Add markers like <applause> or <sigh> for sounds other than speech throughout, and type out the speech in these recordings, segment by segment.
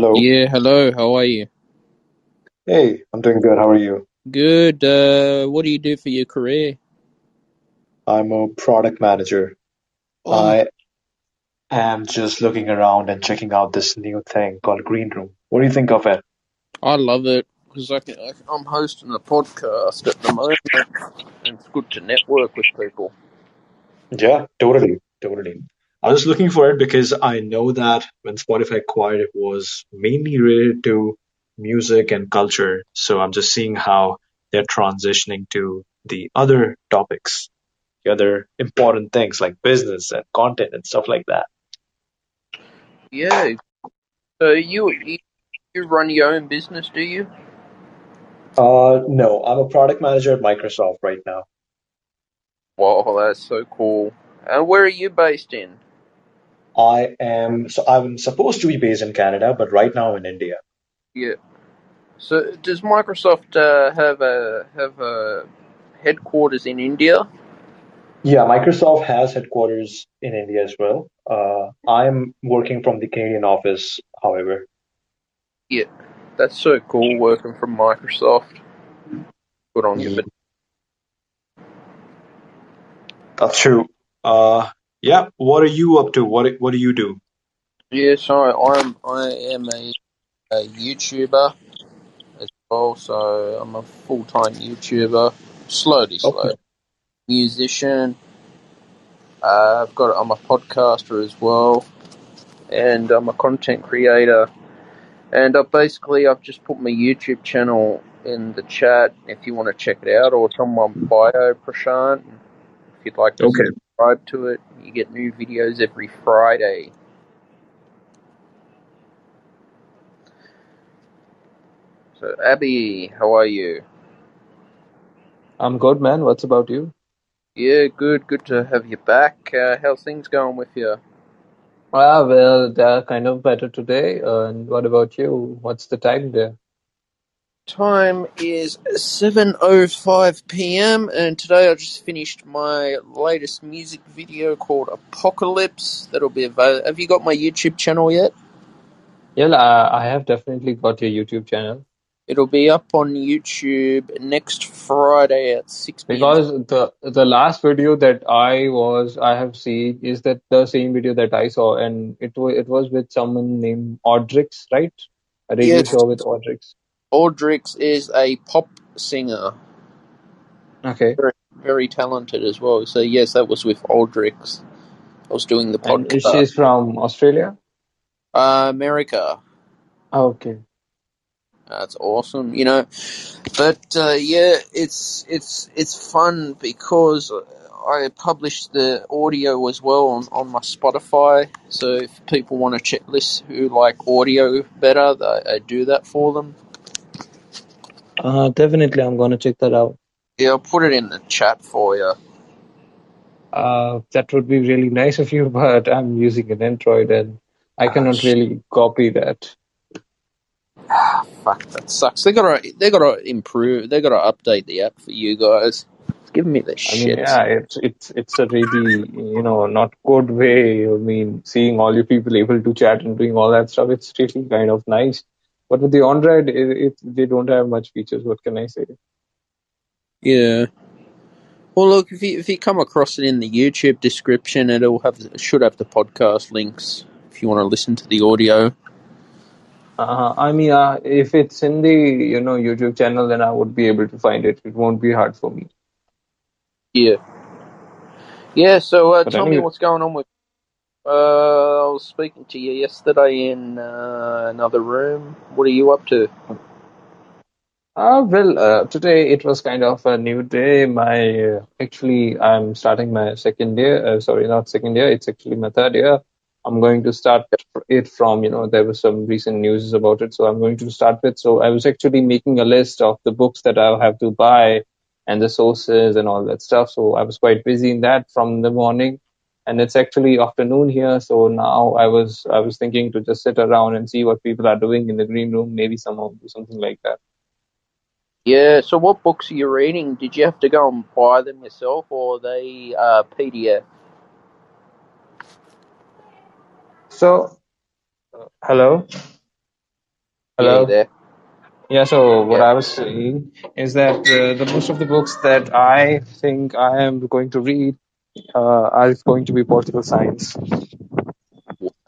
Hello. Yeah, hello, how are you? Hey, I'm doing good. How are you? Good. Uh, what do you do for your career? I'm a product manager. Oh, I am just looking around and checking out this new thing called Greenroom. What do you think of it? I love it because I can, I, I'm hosting a podcast at the moment, and it's good to network with people. Yeah, totally. Totally. I was looking for it because I know that when Spotify acquired it was mainly related to music and culture. So I'm just seeing how they're transitioning to the other topics, the other important things like business and content and stuff like that. Yeah. So you you, you run your own business, do you? Uh, no, I'm a product manager at Microsoft right now. Wow, that's so cool. And where are you based in? I am, so I'm supposed to be based in Canada, but right now I'm in India. Yeah. So does Microsoft uh, have a have a headquarters in India? Yeah, Microsoft has headquarters in India as well. Uh, I'm working from the Canadian office, however. Yeah. That's so cool working from Microsoft. Good on you. That's true. Uh, yeah, what are you up to? What what do you do? yeah, so I'm I am a, a YouTuber as well. So I'm a full time YouTuber. Slowly, Okay. slowly. Musician. Uh, I've got I'm a podcaster as well, and I'm a content creator. And I basically I've just put my YouTube channel in the chat if you want to check it out, or it's on my bio, Prashant. If you'd like to Okay. Subscribe to it, you get new videos every Friday. So Abby, how are you? I'm good, man. What's about you? Yeah, good, good to have you back. Uh, how's things going with you? Ah, well, they're kind of better today. Uh, and what about you? What's the time there? Time is 7:05 p.m. and today I just finished my latest music video called Apocalypse. That'll be available. Have you got my YouTube channel yet? Yeah, I, have definitely got your YouTube channel It'll be up on YouTube next Friday at 6 p.m. because the the last video that I was I have seen is that the same video that I saw, and it was it was with someone named Audrix, right? A radio Yes, show with Audrix. Audrix is a pop singer, Okay. very, very talented as well. So yes, that was with Audrix. I was doing the And podcast. she's from Australia? Uh, America. Oh, okay. That's awesome, you know. But uh, yeah, it's it's it's fun because I publish the audio as well on, on my Spotify. So if people want to check lists who like audio better, I, I do that for them. Uh, definitely, I'm gonna check that out. Yeah, I'll put it in the chat for you. Uh, that would be really nice of you, <laughs> but I'm using an Android and I Ah, cannot really copy that. ah, fuck, that sucks. They gotta they gotta improve. They gotta update the app for you guys. It's giving me the I mean, shit. yeah, it's it's it's a really, you know, not good way. I mean, seeing all you people able to chat and doing all that stuff, it's really kind of nice. But with the Android, it, it they don't have much features. What can I say? Yeah. Well, look, if you if you come across it in the YouTube description, it'll have it should have the podcast links if you want to listen to the audio. Uh, I mean, uh, if it's in the you know YouTube channel, then I would be able to find it. It won't be hard for me. Yeah, yeah. So uh, tell me what's going on with. Uh, I was speaking to you yesterday in uh, another room. What are you up to? Uh, well, uh, today it was kind of a new day. My uh, actually, I'm starting my second year. Uh, sorry, not second year. It's actually my third year. I'm going to start it from, you know, there was some recent news about it, so I'm going to start with. So I was actually making a list of the books that I'll have to buy and the sources and all that stuff. So I was quite busy in that from the morning, and it's actually afternoon here. So now I was I was thinking to just sit around and see what people are doing in the Greenroom. Maybe someone do something like that. Yeah. So what books are you reading? Did you have to go and buy them yourself, or are they uh, PDF? So, hello. Yeah, Hello. you there? Yeah, so what Yeah. I was saying is that uh, the most of the books that I think I am going to read uh, are going to be political science.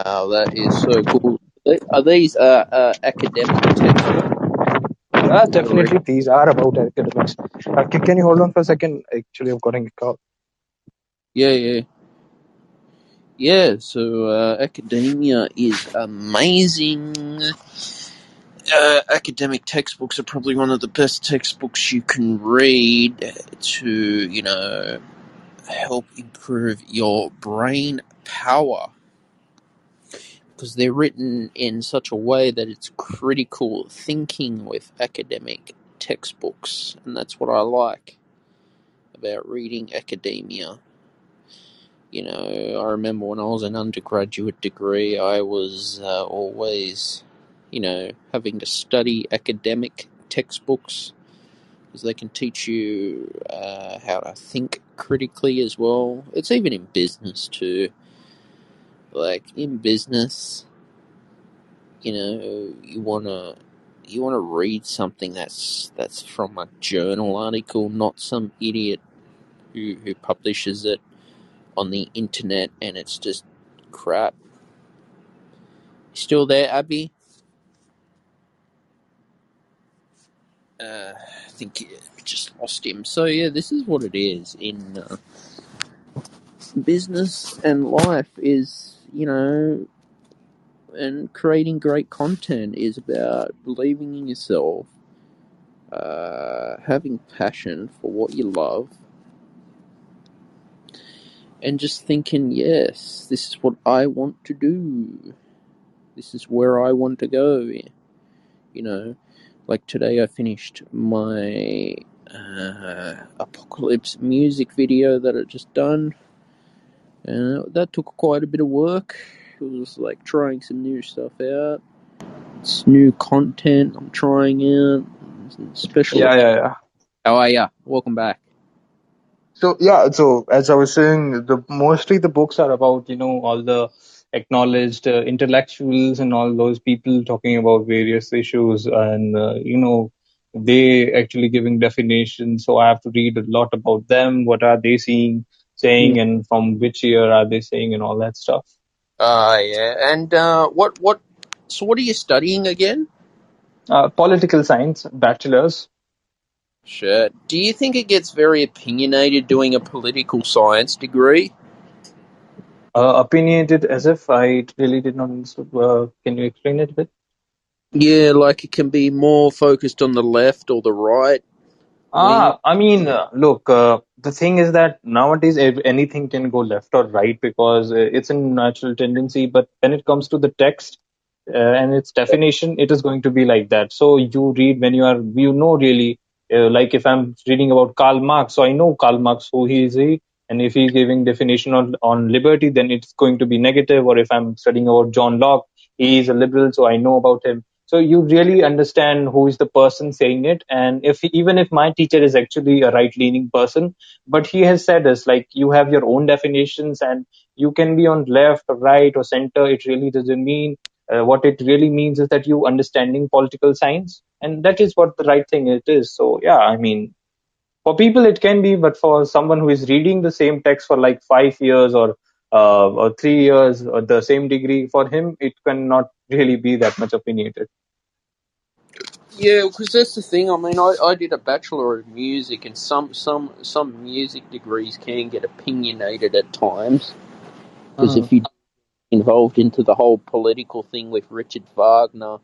Wow, that is so cool. Are these uh, uh, academic textbooks? Uh, definitely, these are about academics. Uh, can, can you hold on for a second? Actually, I'm getting a call. Yeah, yeah. Yeah, so uh, academia is amazing. Uh, academic textbooks are probably one of the best textbooks you can read to, you know, help improve your brain power. Because they're written in such a way that it's critical thinking with academic textbooks. And that's what I like about reading academia. You know, I remember when I was an undergraduate degree, I was uh, always, you know, having to study academic textbooks because they can teach you uh, how to think critically as well. It's even in business too. Like in business, you know, you wanna you wanna read something that's that's from a journal article, not some idiot who who publishes it on the internet and it's just crap. Still there, Abby? Uh, I think we just lost him. So yeah, this is what it is in uh, business and life. Is you know, and creating great content is about believing in yourself, uh, having passion for what you love, and just thinking, yes, this is what I want to do. This is where I want to go. You know, like today I finished my uh, apocalypse music video that I just done. And that took quite a bit of work. It was like trying some new stuff out. It's new content I'm trying out. Especially. Yeah, yeah, yeah. How are ya? Welcome back. So yeah, so as I was saying, the mostly the books are about you know all the acknowledged uh, intellectuals and all those people talking about various issues, and uh, you know they actually giving definitions. So I have to read a lot about them. What are they seeing, saying, and from which year are they saying, and all that stuff. Uh yeah. And uh, what what? So what are you studying again? Uh, political science, bachelor's. Sure. Do you think it gets very opinionated doing a political science degree? Uh, opinionated as if I really did not understand. Uh, can you explain it a bit? Yeah, like it can be more focused on the left or the right. Ah, I mean, uh, look, uh, the thing is that nowadays anything can go left or right because uh, it's a natural tendency. But when it comes to the text uh, and its definition, it is going to be like that. So you read when you are, you know, really, uh, like if I'm reading about Karl Marx, so I know Karl Marx, who he is, he, and if he's giving definition on, on liberty, then it's going to be negative. Or if I'm studying about John Locke, he is a liberal, so I know about him. So you really understand who is the person saying it. And if even if my teacher is actually a right leaning person but he has said this, like you have your own definitions and you can be on left or right or center. It really doesn't mean uh, what it really means is that you understanding political science. And that is what the right thing it is. So yeah i mean for people it can be but for someone who is reading the same text for like five years or uh, or three years or the same degree for him it cannot really be that much opinionated Yeah, because that's the thing. I mean, I, I did a bachelor of music, and some some some music degrees can get opinionated at times. Because Mhm. if you involved into the whole political thing with Richard Wagner,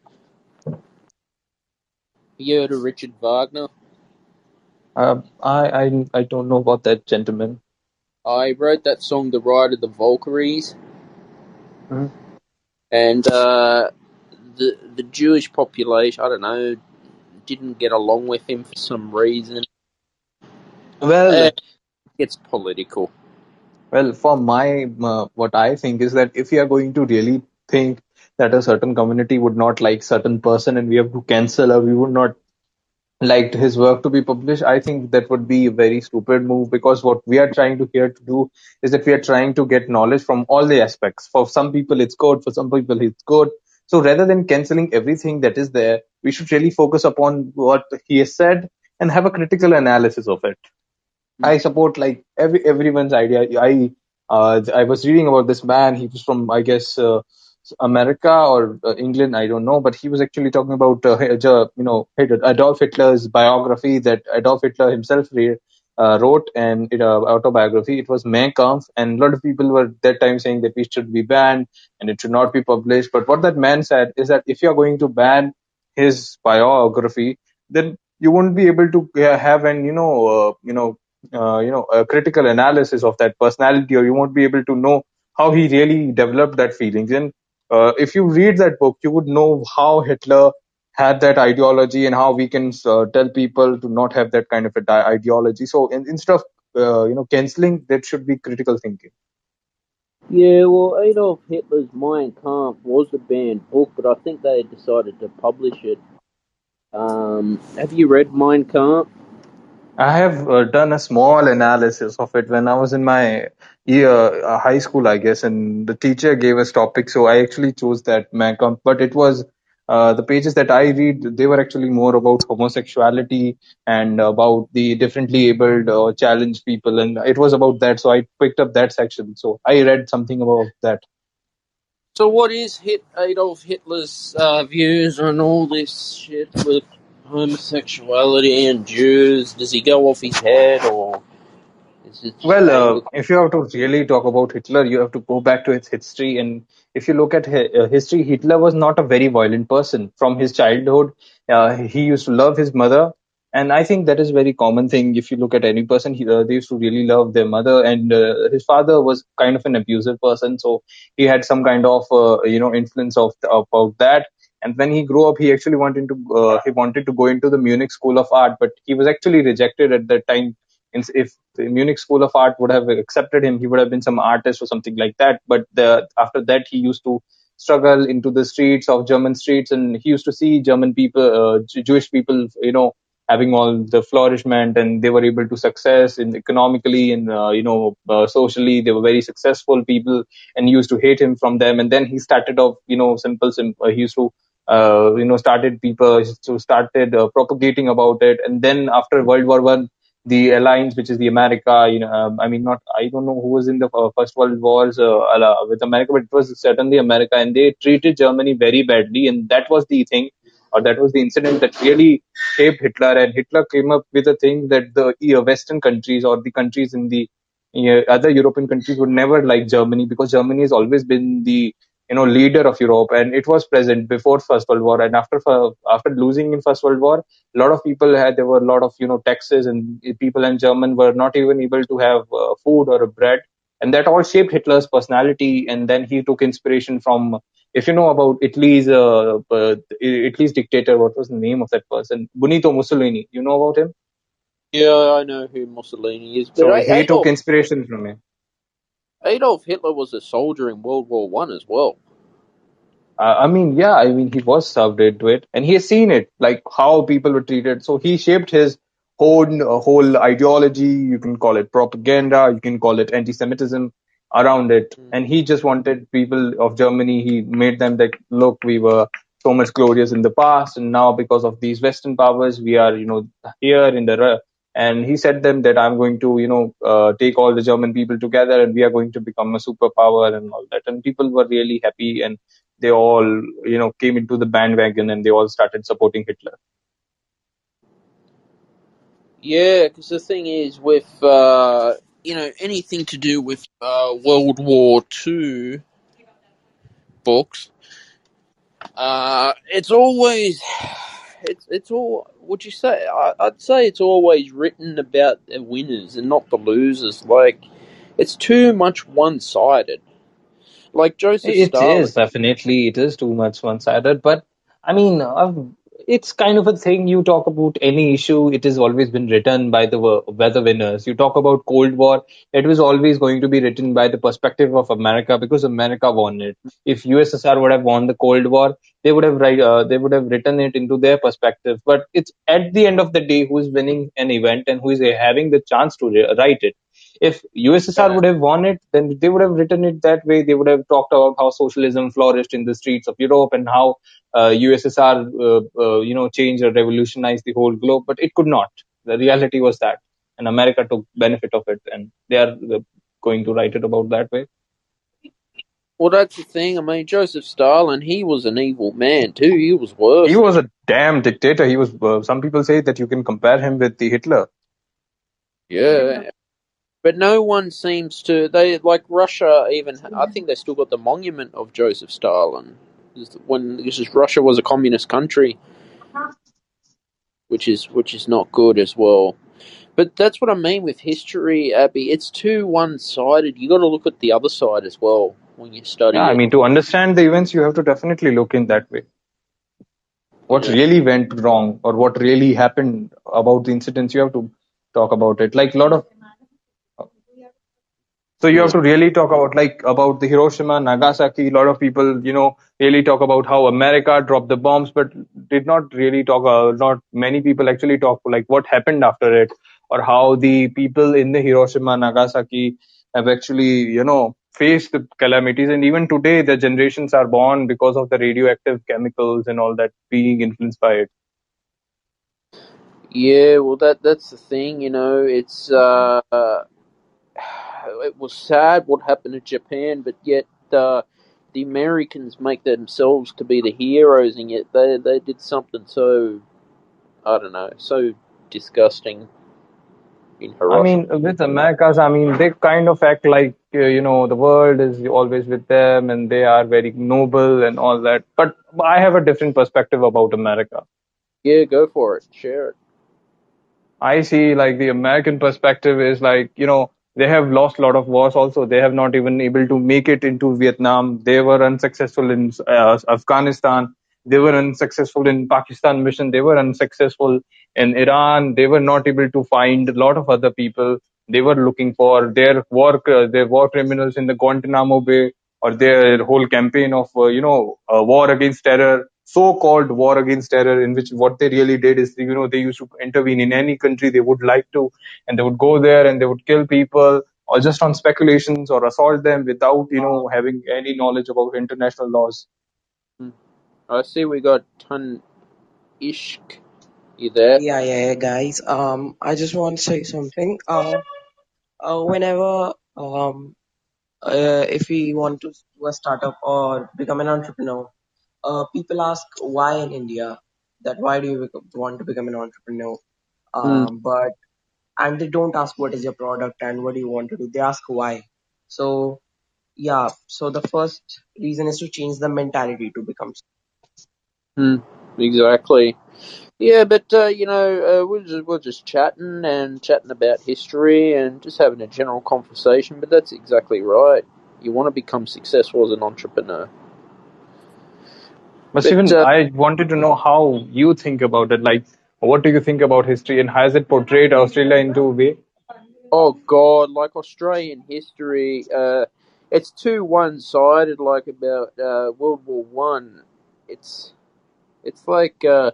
you heard of Richard Wagner? Uh, I, I I don't know about that gentleman. I wrote that song, "The Ride of the Valkyries," Mhm. and uh, the the Jewish population, I don't know, didn't get along with him for some reason. Well, Uh, it's political. well, for my uh, what I think is that if we are going to really think that a certain community would not like certain person and we have to cancel or we would not like his work to be published, I think that would be a very stupid move because what we are trying to here to do is that we are trying to get knowledge from all the aspects. For some people it's good, for some people it's good, So rather than canceling everything that is there, we should really focus upon what he has said and have a critical analysis of it. I support like every everyone's idea. I uh, I was reading about this man. He was from I guess uh, America or uh, England. I don't know, but he was actually talking about uh, you know Adolf Hitler's biography that Adolf Hitler himself read, uh, wrote and it, uh, autobiography. It was Mein Kampf, and a lot of people were that time saying that we should be banned and it should not be published. But what that man said is that if you are going to ban his biography, then you won't be able to have an you know you know you know a critical analysis of that personality or you won't be able to know how he really developed that feelings and uh, if you read that book you would know how hitler had that ideology and how we can uh, tell people to not have that kind of a ideology so in, instead of uh, you know canceling that should be critical thinking yeah, well, Adolf Hitler's Mein Kampf was a banned book, but I think they decided to publish it. Um, have you read Mein Kampf? I have uh, done a small analysis of it when I was in my year uh, high school, I guess, and the teacher gave us topic, so I actually chose that Mein But it was uh, the pages that I read; they were actually more about homosexuality and about the differently abled or challenged people, and it was about that. So I picked up that section. So I read something about that. So, what is Hit Adolf Hitler's uh, views on all this shit with homosexuality and Jews? Does he go off his head or? Well, uh, if you have to really talk about Hitler, you have to go back to his history. And if you look at his, uh, history, Hitler was not a very violent person. From his childhood, uh, he used to love his mother. And I think that is a very common thing. If you look at any person, he, uh, they used to really love their mother. And uh, his father was kind of an abusive person. So he had some kind of, uh, you know, influence of about that and when he grew up he actually wanted to uh, he wanted to go into the munich school of art but he was actually rejected at that time. If the munich school of art would have accepted him he would have been some artist or something like that. But the, after that he used to struggle into the streets of german streets and he used to see german people uh, jewish people you know having all the flourishment and they were able to success in economically and uh, you know uh, socially. They were very successful people and used to hate him from them. And then he started off you know simple simple he used to uh, you know, started people who started uh, propagating about it. And then after World War One, the alliance, which is the America, you know, um, I mean, not, I don't know who was in the uh, First World Wars uh, with America, but it was certainly America, and they treated Germany very badly, and that was the thing, or that was the incident that really shaped Hitler. And Hitler came up with a thing that the Western countries or the countries in the other European countries would never like Germany because Germany has always been the you know leader of Europe, and it was present before First World War. And after after losing in First World War, a lot of people had there were a lot of you know taxes, and people in German were not even able to have uh, food or bread, and that all shaped Hitler's personality. And then he took inspiration from if you know about Italy's uh, uh, Italy's dictator, what was the name of that person? Benito Mussolini. You know about him? Yeah, I know who Mussolini is. so he took inspiration from him. Adolf Hitler was a soldier in World War One as well. Uh, I mean, yeah, I mean, he was served into it, and he has seen it, like how people were treated. So he shaped his whole uh, whole ideology. You can call it propaganda, you can call it anti-Semitism around it, mm. and he just wanted people of Germany. He made them like, look, we were so much glorious in the past, and now because of these Western powers, we are, you know, here in the and he said them that I'm going to, you know, uh, take all the German people together and we are going to become a superpower and all that. And people were really happy and they all, you know, came into the bandwagon and they all started supporting Hitler. Yeah, because the thing is, with uh, you know anything to do with uh, World War Two books, uh, it's always <sighs> it's it's all. Would you say? I, I'd say it's always written about the winners and not the losers. Like it's too much one sided. Like Joseph It Stalin. is definitely it is too much one sided, but I mean, uh, it's kind of a thing you talk about any issue. It has always been written by the weather winners. You talk about cold war it was always going to be written by the perspective of america because america won it. If ussr would have won the cold war they would have write, uh, they would have written it into their perspective. But it's at the end of the day who is winning an event and who is having the chance to write it if USSR would have won it, then they would have written it that way. They would have talked about how socialism flourished in the streets of Europe and how uh, USSR, uh, uh, you know, changed or revolutionized the whole globe. But it could not. The reality was that, and America took benefit of it, and they are uh, going to write it about that way. Well, that's the thing. I mean, Joseph Stalin, he was an evil man too. He was worse. He was a damn dictator. He was. Uh, some people say that you can compare him with the Hitler. Yeah. But no one seems to. They like Russia. Even I think they still got the monument of Joseph Stalin. When this is Russia was a communist country, which is which is not good as well. But that's what I mean with history, Abby. It's too one sided. You got to look at the other side as well when you study. Yeah, I mean, to understand the events, you have to definitely look in that way. What Yeah. really went wrong, or what really happened about the incidents, you have to talk about it. Like a lot of. So you have to really talk about like about the Hiroshima, Nagasaki. A lot of people, you know, really talk about how America dropped the bombs, but did not really talk. Uh, not many people actually talk like what happened after it, or how the people in the Hiroshima, Nagasaki have actually, you know, faced the calamities. And even today, the generations are born because of the radioactive chemicals and all that being influenced by it. Yeah, well, that that's the thing. You know, it's uh, it was sad what happened to Japan, but yet uh, the Americans make themselves to be the heroes, and yet they they did something so I don't know, so disgusting in I mean, with Americas, I mean, they kind of act like, uh, you know, the world is always with them and they are very noble and all that. But I have a different perspective about America. yeah, go for it, share it. I see like the American perspective is like, you know, they have lost a lot of wars also. They have not even able to make it into Vietnam. They were unsuccessful in uh, Afghanistan. They were unsuccessful in Pakistan mission. They were unsuccessful in Iran. They were not able to find a lot of other people. They were looking for their war, uh, their war criminals in the Guantanamo Bay or their whole campaign of, uh, you know, war against terror, so-called war against terror, in which what they really did is, you know, they used to intervene in any country they would like to, and they would go there and they would kill people or just on speculations or assault them without, you know, having any knowledge about international laws. I see we got Ton Ishk. You there? Yeah, yeah, yeah, guys. Um, I just want to say something. Uh, uh, whenever, um, uh, if we want to do a startup or become an entrepreneur, uh, people ask why in India, that why do you want to become an entrepreneur? Mm. Um, but, and they don't ask what is your product and what do you want to do. They ask why. So, yeah, so the first reason is to change the mentality to become Mm. Exactly. Yeah, but uh, you know, uh, we're just we're just chatting and chatting about history and just having a general conversation. But that's exactly right. You want to become successful as an entrepreneur. But But Stephen, uh, I wanted to know how you think about it. Like, what do you think about history and has it portrayed Australia into a way? oh god, like Australian history, uh, it's too one-sided. Like about uh, World War One, it's it's like uh,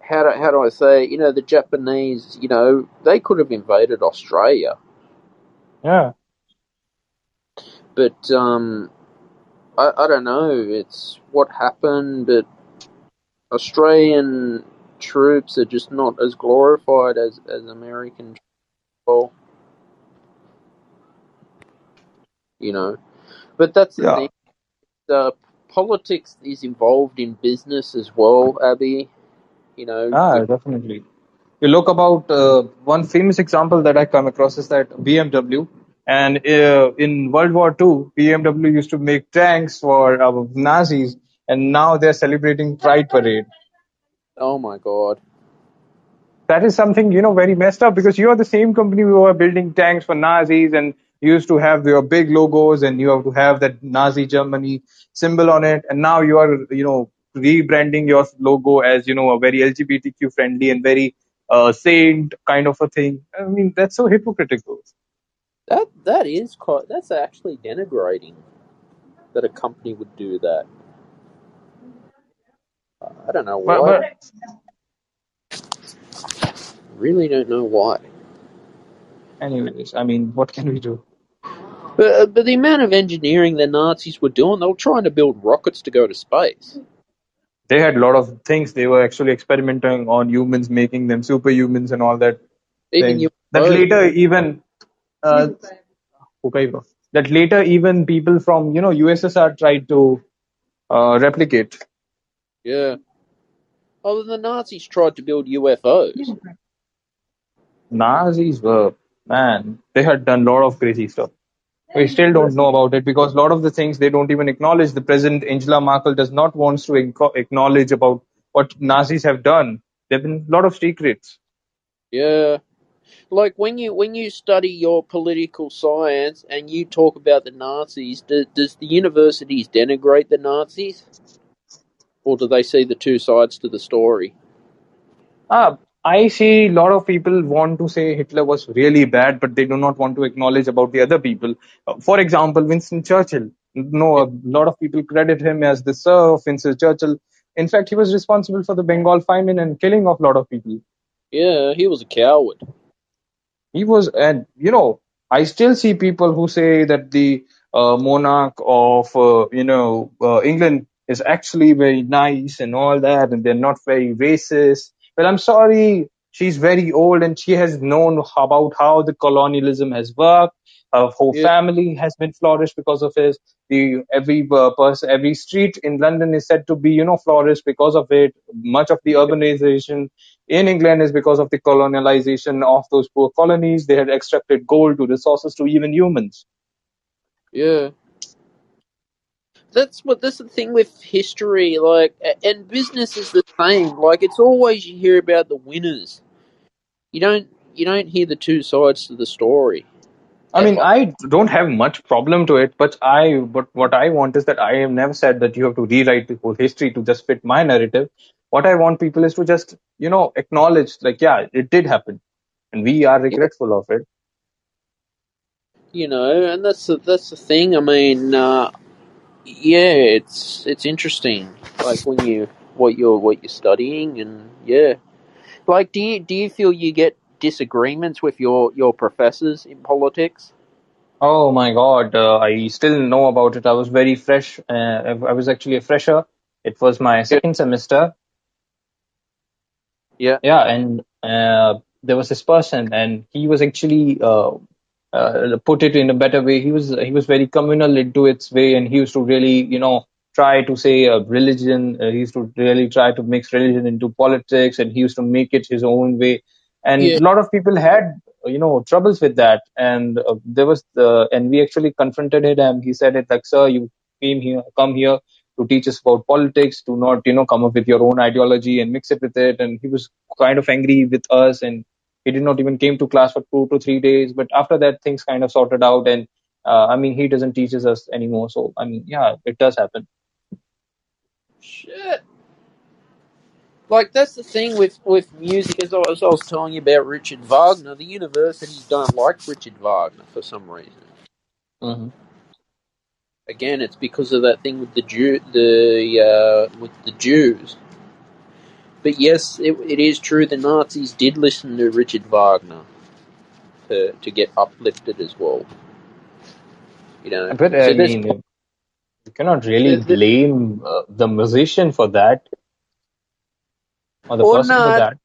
how do how do I say? You know, the Japanese. You know, they could have invaded Australia, Yeah. but um, I, I don't know. It's what happened, but Australian troops are just not as glorified as as American. Well, you know, but that's the Yeah. thing. The politics is involved in business as well, Abby. You know, Ah, definitely. You look about uh, one famous example that I come across is that BMW. And uh, in World War II, BMW used to make tanks for uh, Nazis, and now they're celebrating Pride Parade. oh my god. that is something you know very messed up because you are the same company who are building tanks for Nazis and used to have your big logos and you have to have that Nazi Germany symbol on it and now you are you know rebranding your logo as you know a very LGBTQ friendly and very uh, saint kind of a thing. I mean that's so hypocritical. That that is quite. That's actually denigrating that a company would do that. I don't know why. But, but really don't know why. Anyways, I mean, what can we do? But, uh, but the amount of engineering the Nazis were doing, they were trying to build rockets to go to space. They had a lot of things. They were actually experimenting on humans, making them superhumans and all that. Even thing. you, that later even uh, okay, that later even people from you know USSR tried to uh, replicate. yeah. Oh, the Nazis tried to build UFOs. Nazis were man, they had done a lot of crazy stuff. We still don't know about it because a lot of the things they don't even acknowledge. The president Angela Merkel does not want to acknowledge about what Nazis have done. There've been a lot of secrets. Yeah. Like when you when you study your political science and you talk about the Nazis, do, does the universities denigrate the Nazis, or do they see the two sides to the story? Ah, I see a lot of people want to say Hitler was really bad, but they do not want to acknowledge about the other people. Uh, For example, Winston Churchill. No, a lot of people credit him as the Sir of Winston Churchill. In fact, he was responsible for the Bengal famine and killing of a lot of people. Yeah, he was a coward. He was, and you know, I still see people who say that the uh, monarch of, uh, you know, uh, England is actually very nice and all that, and they're not very racist. Well, I'm sorry, she's very old and she has known about how the colonialism has worked. Her whole Yeah. family has been flourished because of it. The every uh, person, every street in London is said to be, you know, flourished because of it. Much of the urbanization in England is because of the colonialization of those poor colonies. They had extracted gold to resources to even humans. Yeah. That's what that's the thing with history, like, and business is the same. Like, it's always you hear about the winners. You don't you don't hear the two sides to the story. I mean, I don't have much problem to it, but I, but what I want is that I have never said that you have to rewrite the whole history to just fit my narrative. What I want people is to just, you know, acknowledge, like, yeah, it did happen, and we are regretful of it. You know, and that's the, that's the thing. I mean, uh, yeah, it's it's interesting. Like when you what you're what you're studying, and yeah, like do you do you feel you get disagreements with your your professors in politics? Oh my God, uh, I still know about it. I was very fresh. Uh, I was actually a fresher. It was my second semester. Yeah. Yeah, and uh, there was this person, and he was actually uh, uh, put it in a better way. He was he was very communal into its way, and he used to really, you know, try to say uh, religion. Uh, he used to really try to mix religion into politics, and he used to make it his own way. And Yeah. a lot of people had, you know, troubles with that. And uh, there was the, and we actually confronted him. He said it like, "Sir, you came here, come here." To teach us about politics, to not, you know, come up with your own ideology and mix it with it. And he was kind of angry with us, and he did not even came to class for two to three days but after that things kind of sorted out and uh, i mean he doesn't teaches us anymore so i mean yeah it does happen Shit. Like that's the thing with with music. As I, was, I was telling you about Richard Wagner, the universities don't like Richard Wagner for some reason. mm-hmm. Again, it's because of that thing with the Jew, the uh, with the Jews. But yes, it, it is true. The Nazis did listen to Richard Wagner to to get uplifted as well. You know, but so i mean you cannot really blame uh, the musician for that or the no, that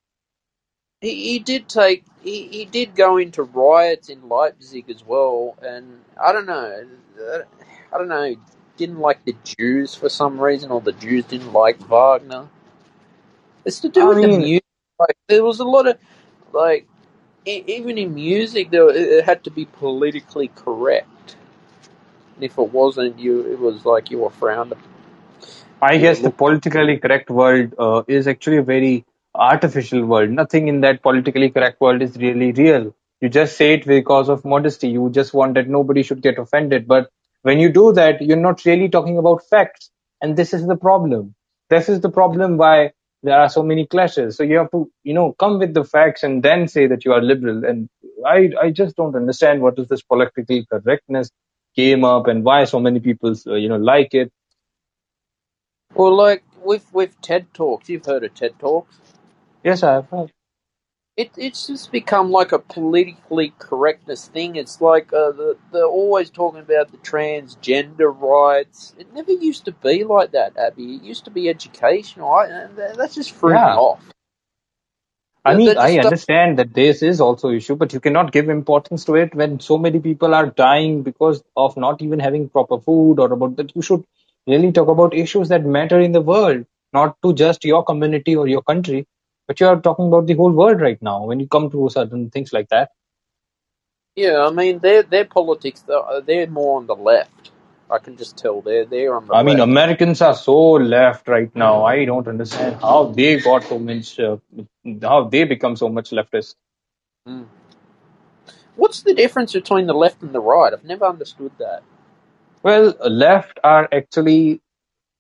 he, he did take he, he did go into riots in Leipzig as well, and I don't know, uh, I don't know, didn't like the Jews for some reason, or the Jews didn't like Wagner. It's to do I with the music. Like there was a lot of like even in music, there it it had to be politically correct. And if it wasn't, you it was like you were frowned upon. I guess the politically correct world uh, is actually a very artificial world. Nothing in that politically correct world is really real. You just say it because of modesty. You just want that nobody should get offended. But when you do that, you're not really talking about facts. And this is the problem. This is the problem why there are so many clashes. So you have to, you know, come with the facts and then say that you are liberal. And I, I just don't understand what is this political correctness came up and why so many people, uh, you know, like it. Well, like with with TED Talks, you've heard of TED Talks. Yes, I have. heard. it, it's just become like a politically correctness thing. It's like uh, the, they're always talking about the transgender rights. It never used to be like that, Abby. It used to be educational. I, and that's just threw Yeah. off. I mean, I understand that this is also issue, but you cannot give importance to it when so many people are dying because of not even having proper food or about that. You should really talk about issues that matter in the world, not to just your community or your country, but you are talking about the whole world right now when you come to certain things like that. Yeah, I mean, their their politics, they're, more on the left. I can just tell they're they're on the I mean. Americans are so left right now. I don't understand how they got so much, uh, how they become so much leftist. Mm. What's the difference between the left and the right? I've never understood that. Well, left are actually,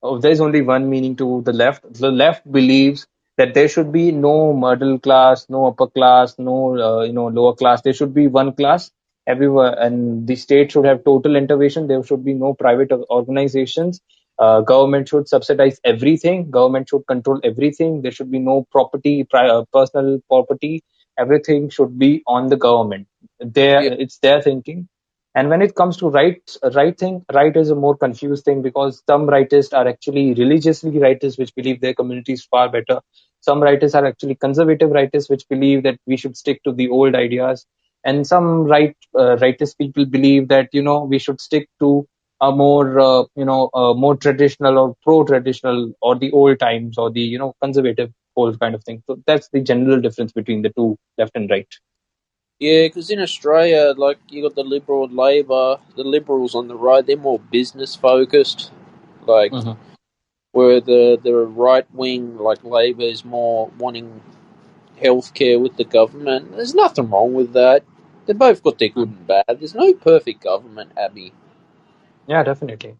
oh, there's only one meaning to the left. The left believes that there should be no middle class, no upper class, no, uh, you know, lower class. There should be one class everywhere, and the state should have total intervention. There should be no private organizations. Uh, government should subsidize everything. Government should control everything. There should be no property, pri- uh, personal property. Everything should be on the government. Their, Yeah. it's their thinking. And when it comes to right, right thing, right is a more confused thing because some rightists are actually religiously rightists, which believe their community is far better. Some rightists are actually conservative rightists, which believe that we should stick to the old ideas. And some right, uh, rightist people believe that, you know, we should stick to a more, uh, you know, uh, more traditional or pro-traditional or the old times or the, you know, conservative old kind of thing. So that's the general difference between the two, left and right. Yeah, because in Australia, like you got the Liberal and Labor, the Liberals on the right, they're more business focused. Like Mhm. where the the right wing, like Labor, is more wanting healthcare with the government. There's nothing wrong with that. They both got their good and bad. There's no perfect government, Abby. Yeah, definitely.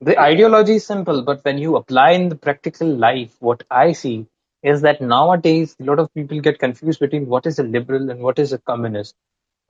The ideology is simple, but when you apply in the practical life, what I see is that nowadays a lot of people get confused between what is a liberal and what is a communist.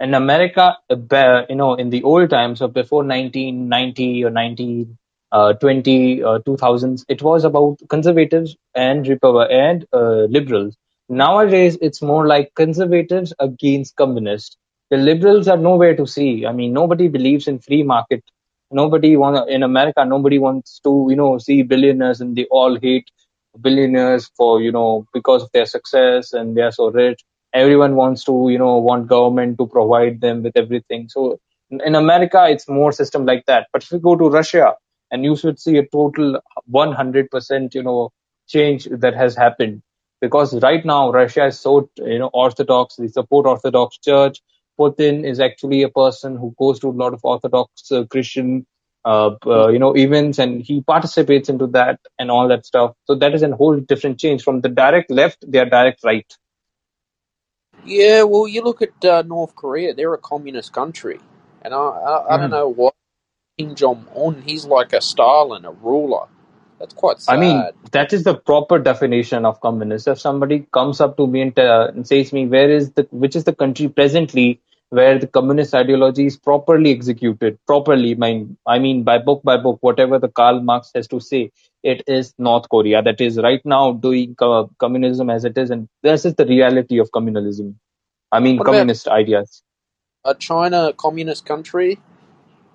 In America, uh, you know, in the old times or before 1990 or 1920, uh, 2000s, it was about conservatives and Repu- and uh, liberals. Nowadays, it's more like conservatives against communists. The liberals are nowhere to see. I mean, nobody believes in free market nobody want in America. Nobody wants to you know see billionaires, and they all hate billionaires for you know because of their success and they are so rich. Everyone wants to you know want government to provide them with everything. So in America, it's more system like that. But if you go to Russia, and you should see a total 100% you know change that has happened because right now Russia is so you know orthodox. They support Orthodox Church. Putin is actually a person who goes to a lot of Orthodox uh, Christian, uh, uh, you know, events, and he participates into that and all that stuff. So that is a whole different change from the direct left. They are direct right. Yeah, well, you look at uh, North Korea; they're a communist country, and I I, I don't Mhm. know what Kim Jong Un. He's like a Stalin, a ruler. That's quite sad. I mean, that is the proper definition of communist. If somebody comes up to me and, uh, and says me, where is the, which is the country presently where the communist ideology is properly executed, properly, mean, I mean, by book by book, whatever the Karl Marx has to say, it is North Korea that is right now doing co- communism as it is, and this is the reality of communalism. I mean, What communist ideas. a China communist country.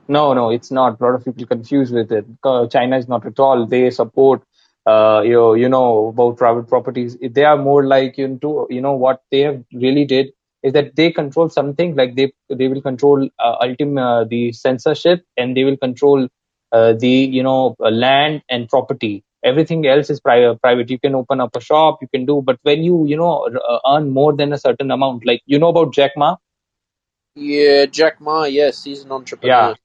No, no, it's not. A lot of people confuse with it. China is not at all. They support, uh, you know, you know about private properties. They are more like into, you know, what they have really did is that they control something like they they will control uh, ultim uh, the censorship and they will control uh, the you know uh, land and property. Everything else is pri- private. You can open up a shop, you can do, but when you you know earn more than a certain amount, like you know about Jack Ma, Yeah, Jack Ma. Yes, he's an entrepreneur. Yeah.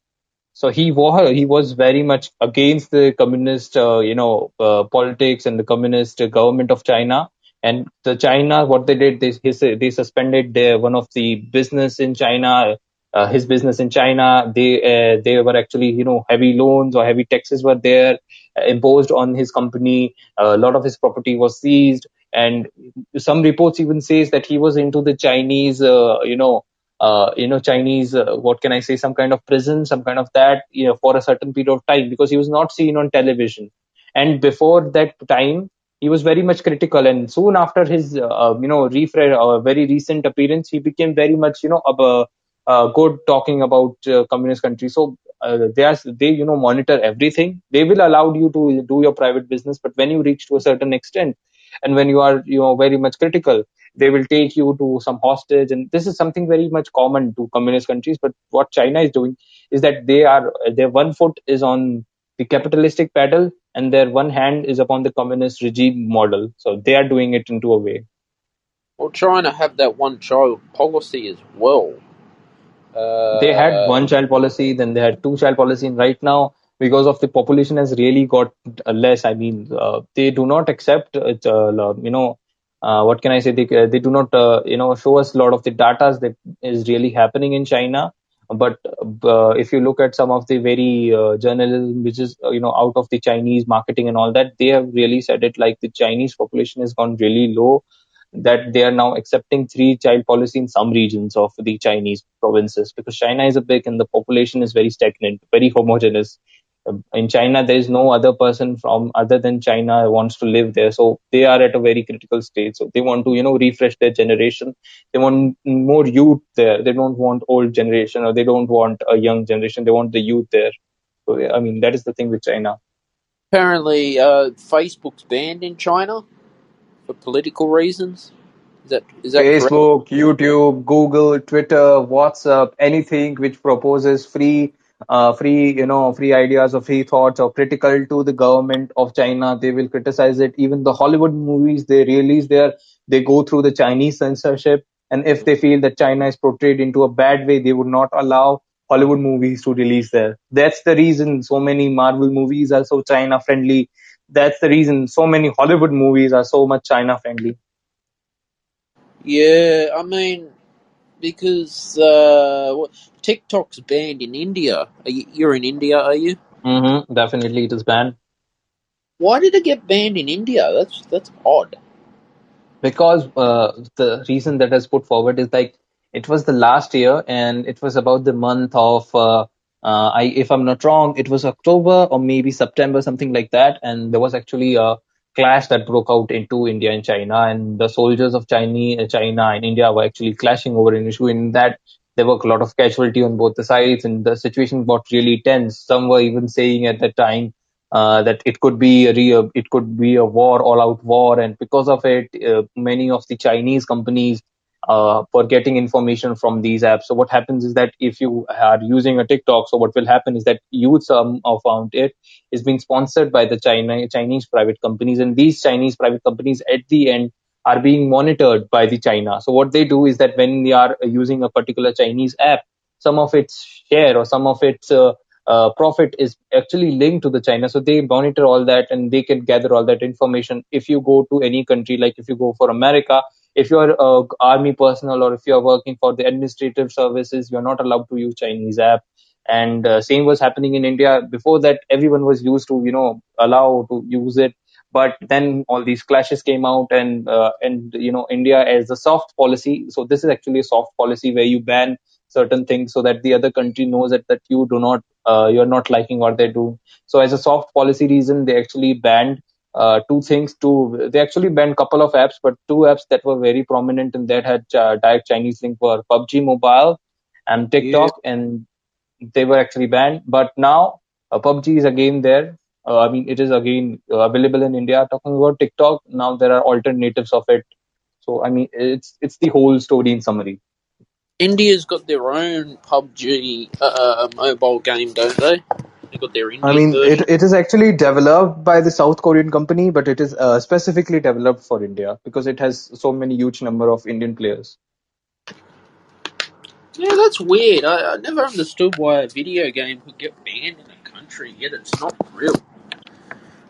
So he was he was very much against the communist, uh, you know, uh, politics and the communist government of China. And the China, what they did, they his, they suspended their one of the business in China, uh, his business in China. They uh, they were actually you know heavy loans or heavy taxes were there uh, imposed on his company. a lot of his property was seized, and some reports even says that he was into the Chinese, uh, you know, uh, you know, Chinese, uh, what can I say, some kind of prison, some kind of that, you know, for a certain period of time because he was not seen on television. And before that time, he was very much critical. And soon after his uh, you know refresh uh, very recent appearance he became very much you know uh, uh, good talking about uh, communist countries so uh, they are they you know monitor everything. They will allow you to do your private business but when you reach to a certain extent and when you are you know very much critical they will take you to some hostage. And this is something very much common to communist countries. But what china is doing is that they are their one foot is on the capitalistic pedal and their one hand is upon the communist regime model. So they are doing it into a way. Well, China have that one child policy as well. Uh, they had one child policy then they had two child policy and right now because of the population has really got uh, less i mean uh, they do not accept uh, you know uh, what can i say? They, they do not uh, you know show us a lot of the data that is really happening in china but uh, if you look at some of the very uh, journalism which is uh, you know out of the chinese marketing and all that they have really said it like the chinese population has gone really low that they are now accepting three child policy in some regions of the chinese provinces because china is a big and the population is very stagnant very homogeneous in china there is no other person from other than china wants to live there. So they are at a very critical stage. So they want to you know refresh their generation. They want more youth there. They don't want old generation or they don't want a young generation. They want the youth there. So i mean that is the thing with china. Apparently, uh, Facebook's banned in China for political reasons. Is that is that correct? facebook youtube google twitter whatsapp anything which proposes free uh, free you know free ideas or free thoughts or critical to the government of china. They will criticize it. Even the hollywood movies they release there they go through the chinese censorship. And if they feel that china is portrayed into a bad way they would not allow hollywood movies to release there. That's the reason so many marvel movies are so china friendly. That's the reason so many hollywood movies are so much china friendly. Yeah, I mean, because uh, TikTok's banned in India. Are you, you're in India, are you? mm-hmm. definitely it is banned Why did it get banned in India? That's that's odd. because uh, the reason that that is put forward is like it was the last year and it was about the month of uh, uh, I if I'm not wrong it was October or maybe September something like that and there was actually a clash that broke out into India and China and the soldiers of China China and India were actually clashing over an issue in that there were a lot of casualty on both the sides and the situation got really tense. Some were even saying at that time uh, that it could be a re- it could be a war, all out war, and because of it, uh, many of the Chinese companies uh, were getting information from these apps. So what happens is that if you are using a TikTok, so what will happen is that youth um, of found it is being sponsored by the China Chinese private companies, and these Chinese private companies at the end are being monitored by the China. So what they do is that when they are using a particular Chinese app, some of its share or some of its uh, uh, profit is actually linked to the China. So they monitor all that and they can gather all that information. If you go to any country, like if you go for America, if you're a army personnel or if you're working for the administrative services, you're not allowed to use Chinese app. And uh, same was happening in India. Before that, everyone was used to, you know, allow to use it. But then all these clashes came out, and uh, and you know, India as a soft policy. So this is actually a soft policy where you ban certain things so that the other country knows that that you do not uh, you're not liking what they do. So as a soft policy reason, they actually banned uh, two things. Two, they actually banned couple of apps, but two apps that were very prominent and that had uh, direct Chinese link were PUBG Mobile and TikTok, and they were actually banned. But now uh, PUBG is again there. Uh, I mean, it is again uh, available in India. Talking about TikTok, now there are alternatives of it. So I mean, it's it's the whole story in summary. India's got their own PUBG uh, mobile game, don't they? They got their Indian I mean, version. it, it is actually developed by the South Korean company, but it is uh, specifically developed for India because it has so many huge number of Indian players. Yeah, that's weird. I, I never understood why a video game could get banned in a country, yet it's not real.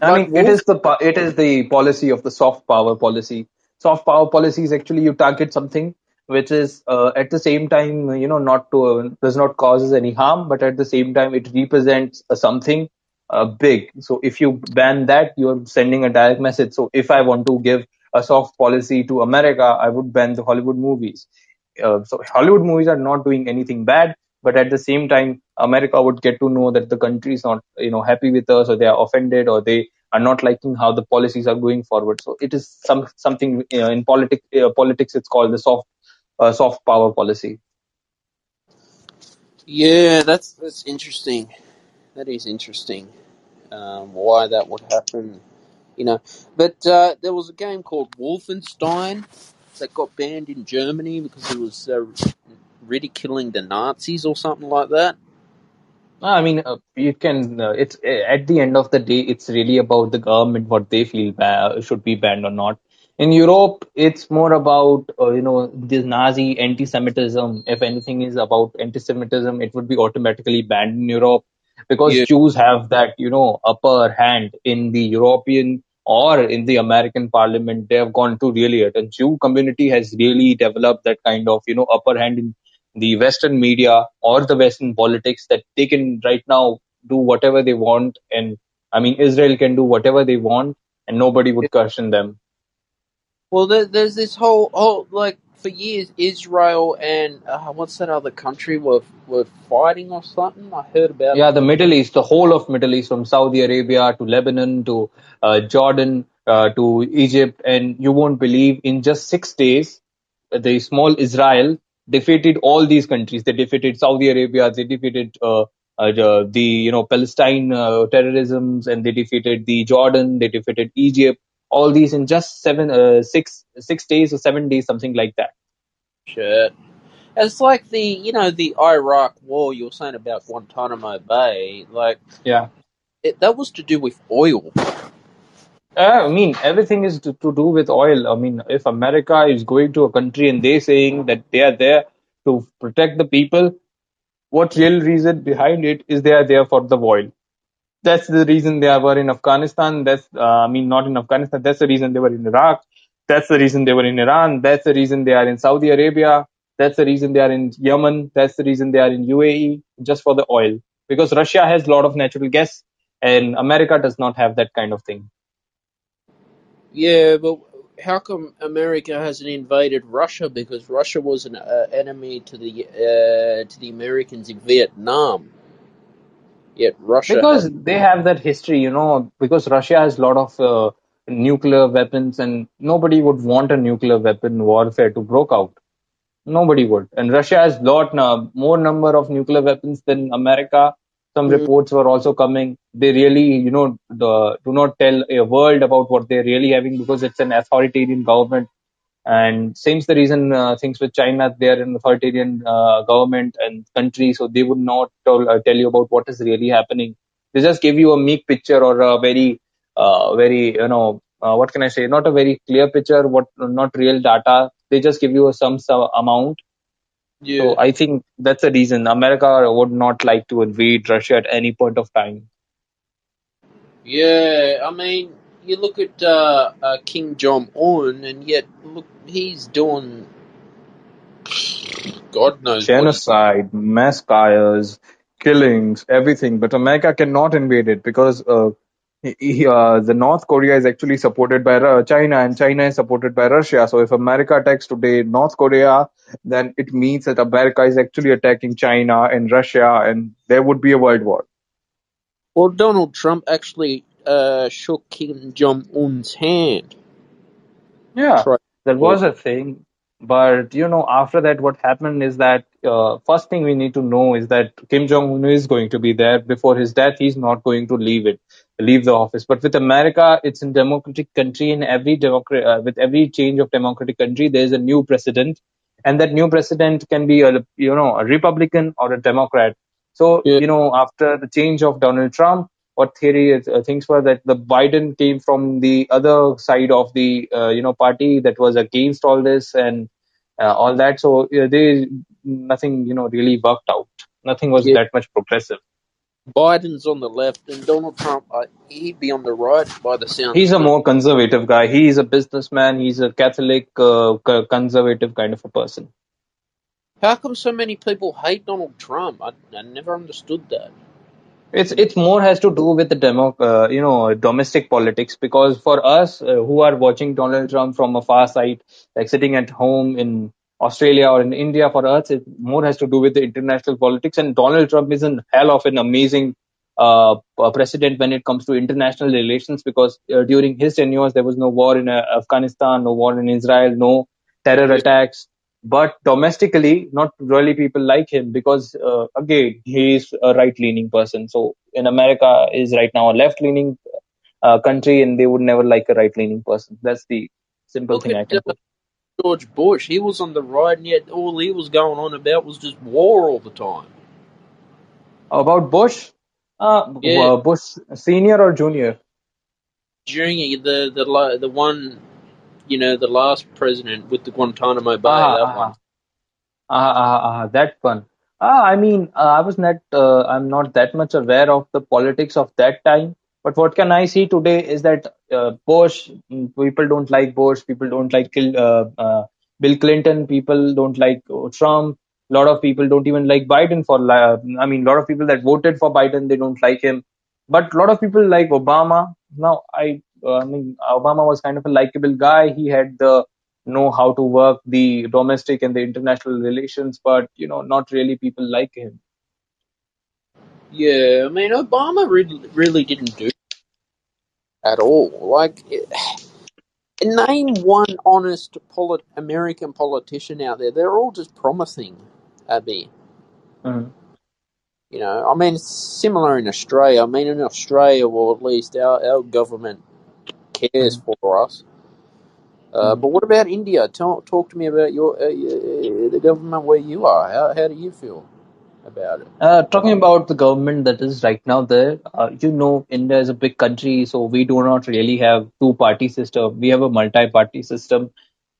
I mean, it is the it is the policy of the soft power policy. Soft power policy is actually you target something which is uh, at the same time you know not to uh, does not causes any harm, but at the same time it represents uh, something uh, big. So if you ban that, you're sending a direct message. So if I want to give a soft policy to America, I would ban the Hollywood movies. Uh, so Hollywood movies are not doing anything bad, but at the same time, America would get to know that the country is not, you know, happy with us, or they are offended, or they are not liking how the policies are going forward. So it is some something uh, in politics. Uh, politics, it's called the soft uh, soft power policy. Yeah, that's that's interesting. That is interesting. Um, why that would happen, you know. But uh, there was a game called Wolfenstein that got banned in Germany because it was uh, ridiculing the Nazis or something like that. I mean, uh, you can. Uh, it's uh, at the end of the day, it's really about the government what they feel ba- should be banned or not. In Europe, it's more about uh, you know this Nazi anti-Semitism. If anything is about anti-Semitism, it would be automatically banned in Europe because Yeah. Jews have that you know upper hand in the European or in the American Parliament. They have gone to really it, and Jew community has really developed that kind of you know upper hand in the Western media or the Western politics that they can right now do whatever they want, and I mean Israel can do whatever they want, and nobody would question them. Well, there, there's this whole whole like for years Israel and uh, what's that other country were were fighting or something. I heard about. Yeah, the Middle East, the whole of Middle East, from Saudi Arabia to Lebanon to uh, Jordan uh, to Egypt, and you won't believe in just six days, the small Israel defeated all these countries. They defeated Saudi Arabia, they defeated uh, uh, the, you know Palestine uh, terrorisms, and they defeated the Jordan, they defeated Egypt. All these in just seven, uh, six, six days or seven days, something like that. Shit. It's like the you know the Iraq War you were saying about Guantanamo Bay. Like Yeah. it, that was to do with oil. Uh, I mean, everything is to, to do with oil. I mean, if America is going to a country and they saying that they are there to protect the people, what real reason behind it is they are there for the oil. That's the reason they were in Afghanistan. That's, uh, I mean, not in Afghanistan. That's the reason they were in Iraq. That's the reason they were in Iran. That's the reason they are in Saudi Arabia. That's the reason they are in Yemen. That's the reason they are in UAE, just for the oil. Because Russia has a lot of natural gas and America does not have that kind of thing. Yeah, but how come America hasn't invaded Russia? Because Russia was an uh, enemy to the uh, to the Americans in Vietnam. Yet Russia because has, they have that history you know because russia has a lot of uh, nuclear weapons and nobody would want a nuclear weapon warfare to broke out nobody would and russia has lot uh, more number of nuclear weapons than america some Mm. reports were also coming they really you know the, do not tell a world about what they're really having because it's an authoritarian government and seems the reason uh, things with China, they are an authoritarian uh, government and country, so they would not tell, uh, tell you about what is really happening. They just give you a meek picture or a very, uh, very, you know, uh, what can I say? Not a very clear picture, what not real data. They just give you a some, some amount. Yeah. So I think that's the reason America would not like to invade Russia at any point of time. Yeah, I mean, you look at uh, uh, Kim Jong Un, and yet look, he's doing God knows genocide, mass fires, killings, everything. But America cannot invade it because uh, the North Korea is actually supported by China and China is supported by Russia. So if America attacks today North Korea, then it means that America is actually attacking China and Russia, and there would be a world war. Well, Donald Trump actually uh, shook Kim Jong Un's hand. Yeah, that was a thing, but you know, after that, what happened is that uh, first thing we need to know is that Kim Jong Un is going to be there before his death. He's not going to leave it, leave the office. But with America, it's a democratic country. In every democrat, uh, with every change of democratic country, there is a new president, and that new president can be a you know a Republican or a Democrat. So Yeah. you know, after the change of Donald Trump, what theory is, uh, things were that the Biden came from the other side of the uh, you know party that was against all this and uh, all that. So uh, they nothing you know really worked out. Nothing was Yeah. that much progressive. Biden's on the left, and Donald Trump, uh, he'd be on the right by the sound. He's a more conservative guy. He's a businessman. He's a Catholic, uh, conservative kind of a person. How come so many people hate Donald Trump? I, I never understood that. It's it's more has to do with the demo, uh, you know, domestic politics because for us uh, who are watching Donald Trump from a far side, like sitting at home in Australia or in India, for us it more has to do with the international politics. And Donald Trump is a hell of an amazing uh, precedent when it comes to international relations because uh, during his tenure there was no war in uh, Afghanistan, no war in Israel, no terror attacks. But domestically, not really people like him because uh, again he's a right-leaning person. So in America is right now a left-leaning uh, country, and they would never like a right-leaning person. That's the simple Look thing I can put. George Bush. He was on the right, and yet all he was going on about was just war all the time. About Bush, uh, Yeah. Bush senior or junior? Junior, the the the one, you know, the last president with the Guantanamo Bay, Ah, that ah, one. ah, ah, ah, that one. Ah, I mean, uh, I was not, uh, I'm not that much aware of the politics of that time. But what can I see today is that uh, Bush, mm, people don't like Bush, people don't like uh, uh, Bill Clinton, people don't like Trump. A lot of people don't even like Biden for, I mean, a lot of people that voted for Biden, they don't like him. But a lot of people like Obama. Now, I, uh, I mean, Obama was kind of a likable guy. He had the know how to work the domestic and the international relations, but you know, not really people like him. Yeah, I mean, Obama really didn't do at all. Like, it- <sighs> name one honest polit- American politician out there. They're all just promising, Abby. Mhm. You know, I mean, it's similar in Australia. I mean, in Australia, well, at least our, our government cares for us. Uh, Mhm. but what about India? Tell, talk to me about your uh, uh, the government where you are. How, how do you feel? Uh, talking about the government that is right now there, uh, you know, India is a big country, so we do not really have two-party system. We have a multi-party system.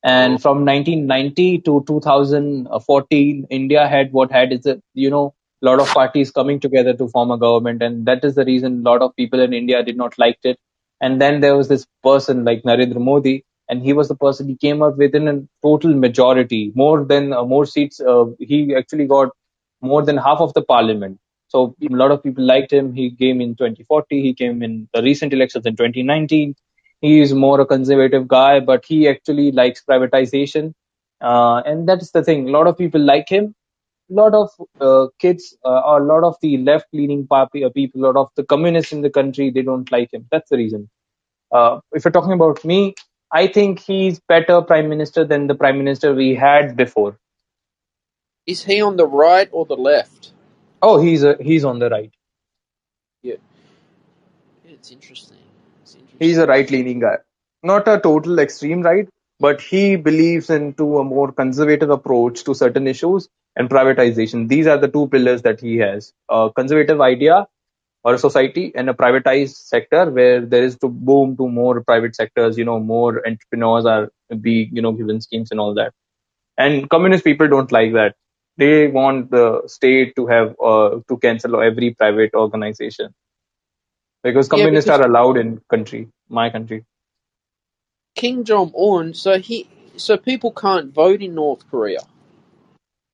And from 1990 to 2014, India had what had is a you know a lot of parties coming together to form a government, and that is the reason a lot of people in India did not like it. And then there was this person like Narendra Modi, and he was the person he came up within a total majority, more than uh, more seats. Uh, he actually got more than half of the parliament. So a lot of people liked him. He came in 2040. He came in the recent elections in 2019. He is more a conservative guy, but he actually likes privatization. Uh, and that's the thing. A lot of people like him. A lot of uh, kids uh, or a lot of the left-leaning uh, people, a lot of the communists in the country, they don't like him. That's the reason. Uh, if you're talking about me, I think he's better prime minister than the prime minister we had before. Is he on the right or the left? Oh, he's a, he's on the right. Yeah, it's interesting. It's interesting. He's a right-leaning guy, not a total extreme right, but he believes into a more conservative approach to certain issues and privatization. These are the two pillars that he has: a conservative idea or a society, and a privatized sector where there is to boom to more private sectors. You know, more entrepreneurs are be you know given schemes and all that. And communist people don't like that. They want the state to have uh, to cancel every private organization because Yeah, communists because are allowed in country, my country. Kim Jong Un, so he, so people can't vote in North Korea.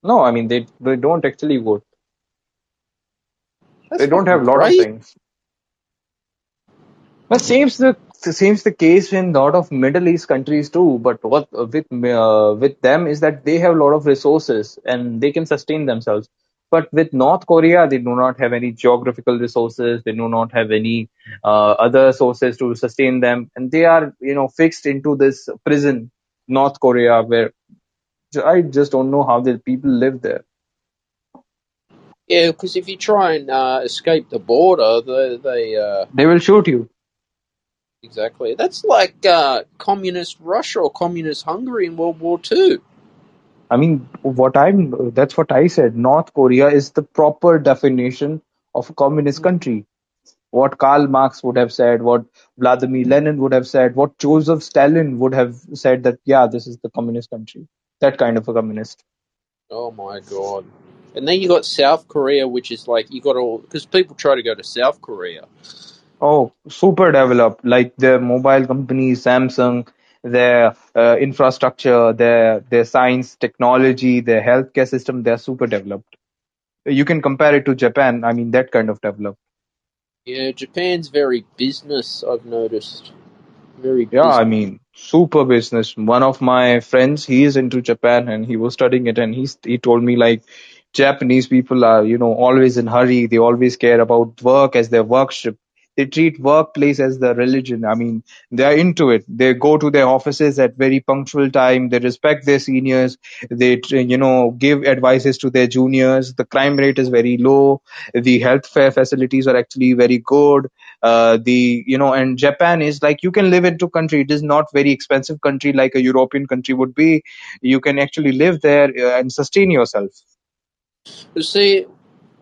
No, I mean they they don't actually vote. That's They don't have a lot of things. But seems the seems the case in a lot of Middle East countries too. But what with uh, with them is that they have a lot of resources and they can sustain themselves. But with North Korea, they do not have any geographical resources. They do not have any uh, other sources to sustain them, and they are you know fixed into this prison, North Korea, where I just don't know how the people live there. Yeah, because if you try and uh, escape the border, they, they uh, They will shoot you. Exactly. That's like uh, communist Russia or communist Hungary in World War Two. I mean, what I'm that's what I said. North Korea is the proper definition of a communist country. What Karl Marx would have said, what Vladimir Lenin would have said, what Joseph Stalin would have said that yeah, this is the communist country. That kind of a communist. Oh my god! And then you got South Korea, which is like you got all because people try to go to South Korea. Oh, super developed, like their mobile companies, Samsung, their uh, infrastructure, their their science, technology, their healthcare system, they're super developed. You can compare it to Japan. I mean, that kind of developed. Yeah, Japan's very business. I've noticed very Yeah, business. I mean, super business. One of my friends, he is into Japan and he was studying it, and he's he told me like Japanese people are, you know, always in hurry. They always care about work as their worship. They treat workplace as their religion. I mean, they are into it. They go to their offices at very punctual time. They respect their seniors. They, you know, give advices to their juniors. The crime rate is very low. The healthcare facilities are actually very good. Uh, the, you know, and Japan is like you can live in into country. It is not very expensive country like a European country would be. You can actually live there uh, and sustain yourself. But see,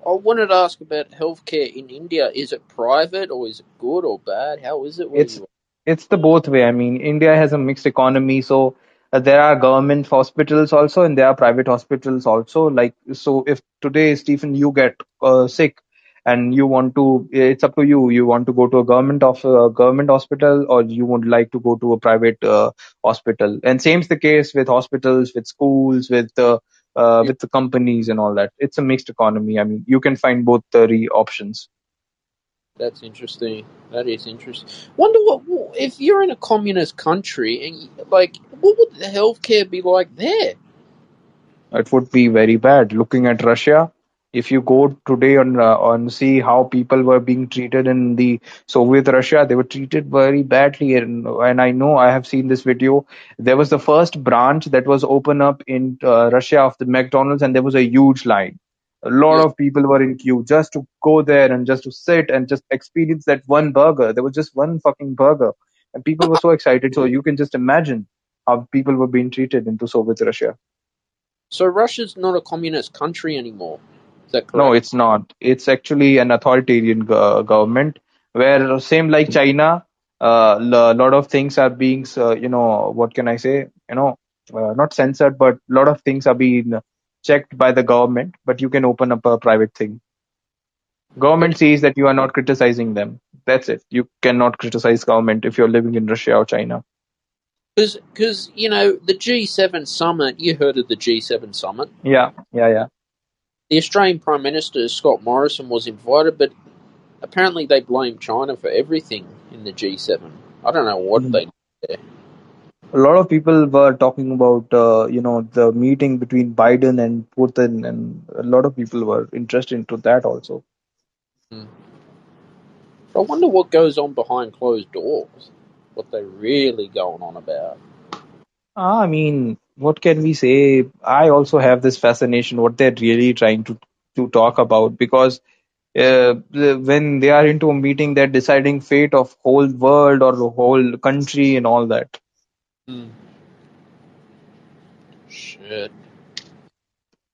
I wanted to ask about healthcare in India. Is it private or is it good or bad? How is it? It's you it's the both way. I mean, India has a mixed economy, so uh, there are government hospitals also, and there are private hospitals also. Like, so if today, Stephen, you get uh, sick and you want to, it's up to you. You want to go to a government of a government hospital, or you would like to go to a private uh, hospital. And same's the case with hospitals, with schools, with uh, Yeah. with the companies and all that. It's a mixed economy. I mean, you can find both the options. That's interesting. That is interesting. Wonder what if you're in a communist country and like, what would the healthcare be like there? it would be very bad. Looking at Russia, if you go today on uh, on see how people were being treated in the Soviet Russia, they were treated very badly. And, and I know I have seen this video. There was the first branch that was open up in uh, Russia of the McDonald's, and there was a huge line. A lot Yeah. of people were in queue just to go there and just to sit and just experience that one burger. There was just one fucking burger, and people were so excited. So you can just imagine how people were being treated into Soviet Russia. So Russia's not a communist country anymore. Is that correct? No, it's not. It's actually an authoritarian go- government where same like China, uh, a lot of things are being, uh, you know, what can I say? You know, uh, not censored, but a lot of things are being checked by the government. But you can open up a private thing. Government sees that you are not criticizing them. That's it. You cannot criticize government if you're living in Russia or China. Because you know the G7 summit. You heard of the G7 summit? Yeah, yeah, yeah. The Australian Prime Minister Scott Morrison was invited, but apparently they blame China for everything in the G7. I don't know what Mhm. they. a lot of people were talking about uh, you know the meeting between Biden and Putin, and a lot of people were interested into that also. I wonder what goes on behind closed doors. What they're really going on about. Ah, I mean, what can we say? I also have this fascination what they're really trying to to talk about because uh, when they are into a meeting, they're deciding fate of whole world or the whole country and all that. Shit.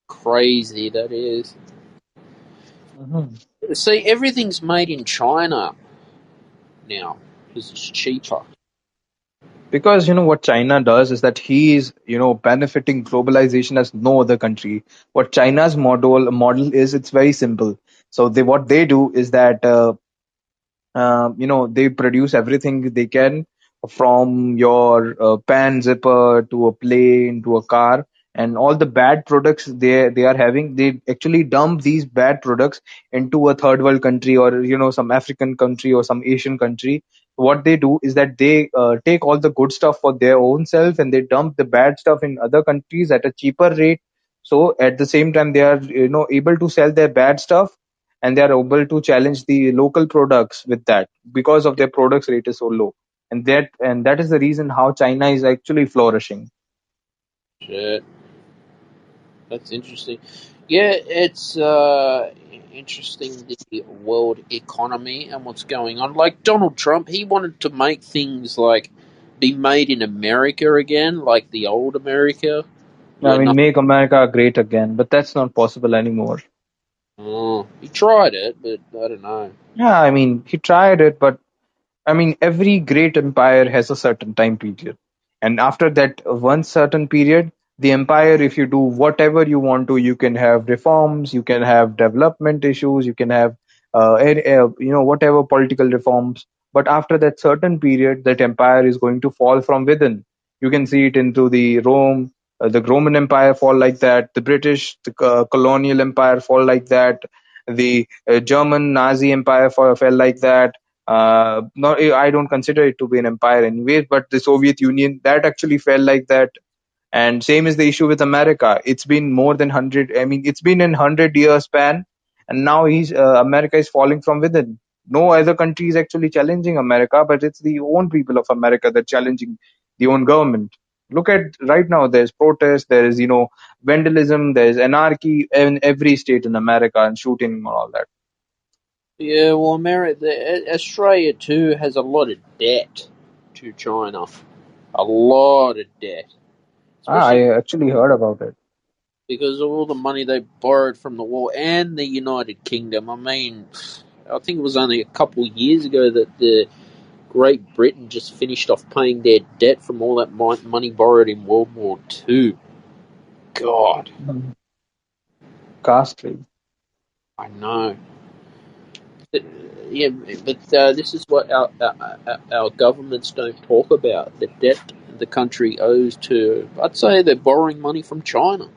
Crazy that is. See, everything's made in China now because it's cheaper. Because you know what china does is that he is you know benefiting globalization as no other country. What china's model model is it's very simple. So they what they do is that uh, uh, you know they produce everything they can from your uh, pan zipper to a plane to a car. And all the bad products they they are having they actually dump these bad products into a third world country or you know some african country or some asian country what they do is that they uh, take all the good stuff for their own self and they dump the bad stuff in other countries at a cheaper rate so at the same time they are you know able to sell their bad stuff and they are able to challenge the local products with that because of their products rate is so low and that and that is the reason how china is actually flourishing Shit. That's interesting. Yeah, it's uh, interesting the world economy and what's going on. Like Donald Trump, he wanted to make things like be made in America again, like the old America. i where mean nothing- make america great again but that's not possible anymore Oh, he tried it, but I don't know. yeah i mean he tried it but i mean every great empire has a certain time period and after that one certain period the empire if you do whatever you want to you can have reforms you can have development issues you can have uh, uh, you know whatever political reforms. But after that certain period that empire is going to fall from within. You can see it into the rome uh, the roman empire fall like that the british the uh, colonial empire fall like that the uh, german nazi empire fall, fell like that. Uh, not, I don't consider it to be an empire anyway, but the Soviet Union that actually fell like that. And same is the issue with America. It's been more than hundred. I mean, it's been in hundred year span, and now he's uh, America is falling from within. No other country is actually challenging America, but it's the own people of America that challenging the own government. Look at right now. There's protest. There is you know vandalism. There's anarchy in every state in America and shooting and all that. Yeah, well, America, Australia too has a lot of debt to China, a lot of debt. Ah, I actually heard about it. because of all the money they borrowed from the war and the United Kingdom. I mean, I think it was only a couple of years ago that the Great Britain just finished off paying their debt from all that money borrowed in World War Two. God, Ghastly. I know. But, yeah, but uh, this is what our, our our- our governments don't talk about: the debt the country owes to. I'd say they're borrowing money from China.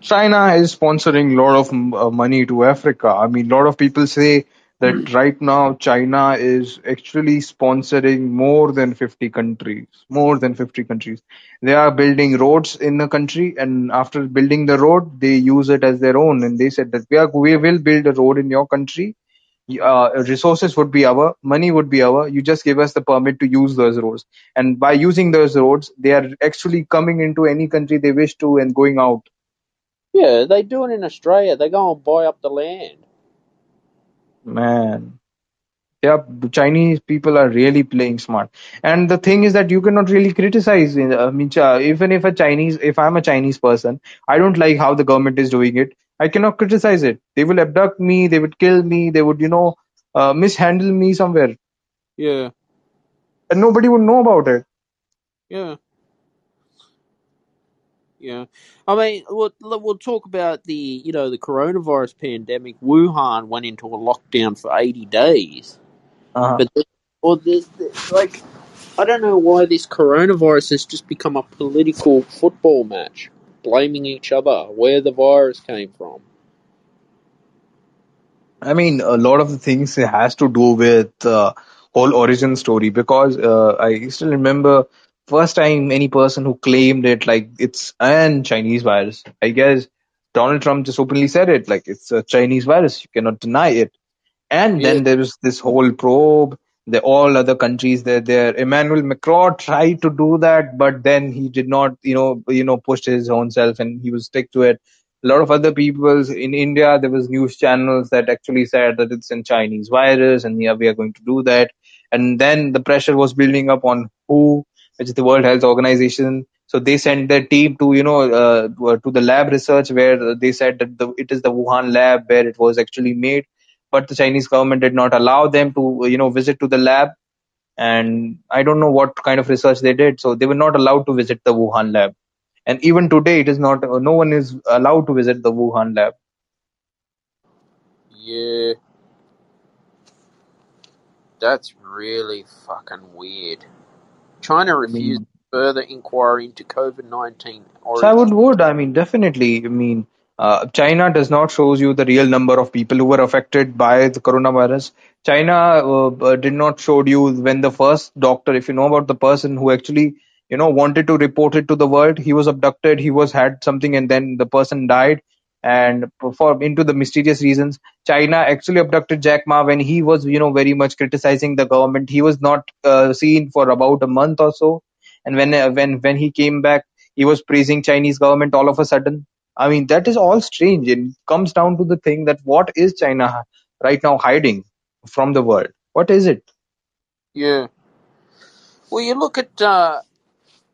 China is sponsoring a lot of uh, money to Africa. I mean, a lot of people say that right now China is actually sponsoring more than 50 countries. More than 50 countries. They are building roads in the country, and after building the road, they use it as their own. And they said that we are we will build a road in your country. Uh, resources would be our, money would be our. You just give us the permit to use those roads. And by using those roads, they are actually coming into any country they wish to and going out. Yeah, they do it in Australia. They go and buy up the land. Man, yeah, the Chinese people are really playing smart. And the thing is that you cannot really criticize. uh, I mean, even if a Chinese, if I'm a Chinese person, I don't like how the government is doing it. I cannot criticize it. They will abduct me. They would kill me. They would, you know, uh, mishandle me somewhere, Yeah, and nobody would know about it. yeah, yeah. I mean, we'll, we'll talk about the, you know, the coronavirus pandemic. Wuhan went into a lockdown for 80 days. Uh-huh. But, or the, the, like, I don't know why this coronavirus has just become a political football match, blaming each other where the virus came from. I mean, a lot of the things it has to do with uh, whole origin story because uh, I still remember first time any person who claimed it like it's an Chinese virus. I guess Donald Trump just openly said it like it's a Chinese virus. You cannot deny it. And Yeah, then there was this whole probe. The all other countries there. Emmanuel Macron tried to do that, but then he did not, you know, you know, push his own self, and he was stick to it. A lot of other people's in India, there was news channels that actually said that it's a Chinese virus, and yeah, we are going to do that. And then the pressure was building up on WHO, which is the World Health Organization. So they sent their team to, you know, uh, to the lab research where they said that the, it is the Wuhan lab where it was actually made but the Chinese government did not allow them to, you know, visit to the lab. And I don't know what kind of research they did, so they were not allowed to visit the Wuhan lab. And even today, it is not. No one is allowed to visit the Wuhan lab. yeah. That's really fucking weird. China refused mean, further inquiry into COVID 19 so I would would. I mean, definitely. I mean, China does not shows you the real number of people who were affected by the coronavirus. China uh, uh, did not show you when the first doctor, if you know about the person who actually, you know, wanted to report it to the world, he was abducted, he was had something, and then the person died. And for into the mysterious reasons, China actually abducted Jack Ma when he was, you know, very much criticizing the government. He was not uh, seen for about a month or so, and when uh, when when he came back, he was praising Chinese government all of a sudden. I mean, that is all strange. It comes down to the thing that what is China right now hiding from the world? What is it? Yeah. Well, you look at uh,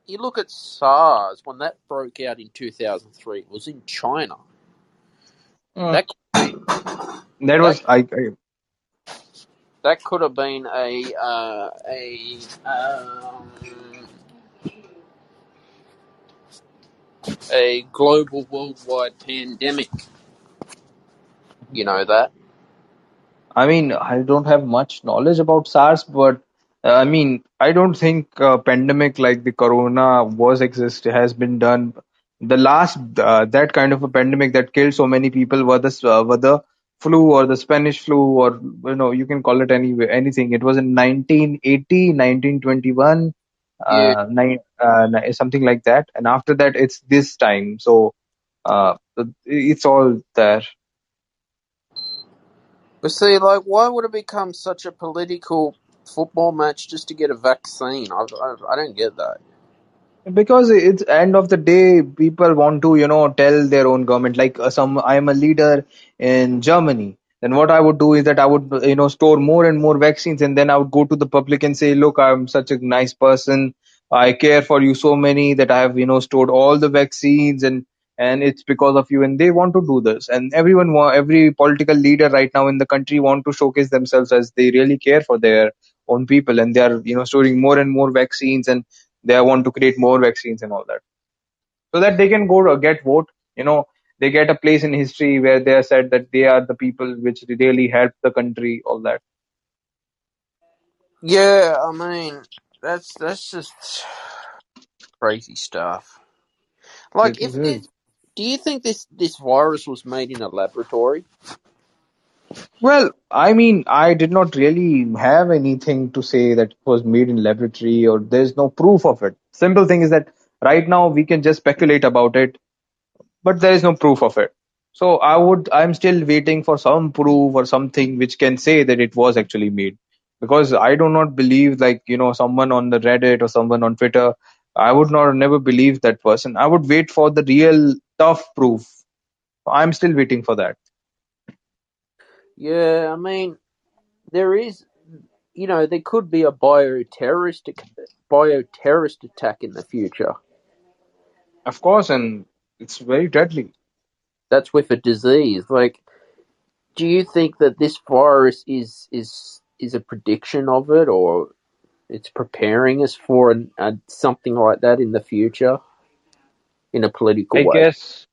you look at SARS when that broke out in 2003. It was in China. Mm. That That that was I, I that could have been a uh, a um, a global worldwide pandemic. You know that. I mean, I don't have much knowledge about SARS, but uh, I mean, I don't think a pandemic like the corona was exist has been done. The last uh, that kind of a pandemic that killed so many people were the uh, were the flu or the Spanish flu or you know you can call it any anything. It was in 1980, 1921. Yeah. uh, nine, uh, something like that. And after that, it's this time. So uh, it's all there. But see, like, why would it become such a political football match just to get a vaccine? I, I, I don't get that. because it's end of the day people want to you know tell their own government like uh, some i am a leader in germany then what i would do is that i would you know store more and more vaccines and then i would go to the public and say look i'm such a nice person. I care for you so many that i have you know stored all the vaccines and and it's because of you. And they want to do this. And everyone every political leader right now in the country want to showcase themselves as they really care for their own people and they are you know storing more and more vaccines and they want to create more vaccines and all that. So that they can go to get vote you know they get a place in history where they are said that they are the people which really helped the country all that Yeah, I mean, that's that's just crazy stuff. Like, it if this, do you think this this virus was made in a laboratory? well i mean i did not really have anything to say that it was made in laboratory or there's no proof of it simple thing is that right now we can just speculate about it but there is no proof of it. So I would, I'm still waiting for some proof or something which can say that it was actually made. Because I do not believe, like, you know, someone on the Reddit or someone on Twitter, I would not never believe that person. I would wait for the real tough proof. I'm still waiting for that. Yeah, I mean, there is, you know, there could be a bioterrorist bioterrorist attack in the future. Of course, and it's very deadly. That's with a disease. Like, do you think that this virus is is is a prediction of it, or it's preparing us for an, a, something like that in the future, in a political I way? guess,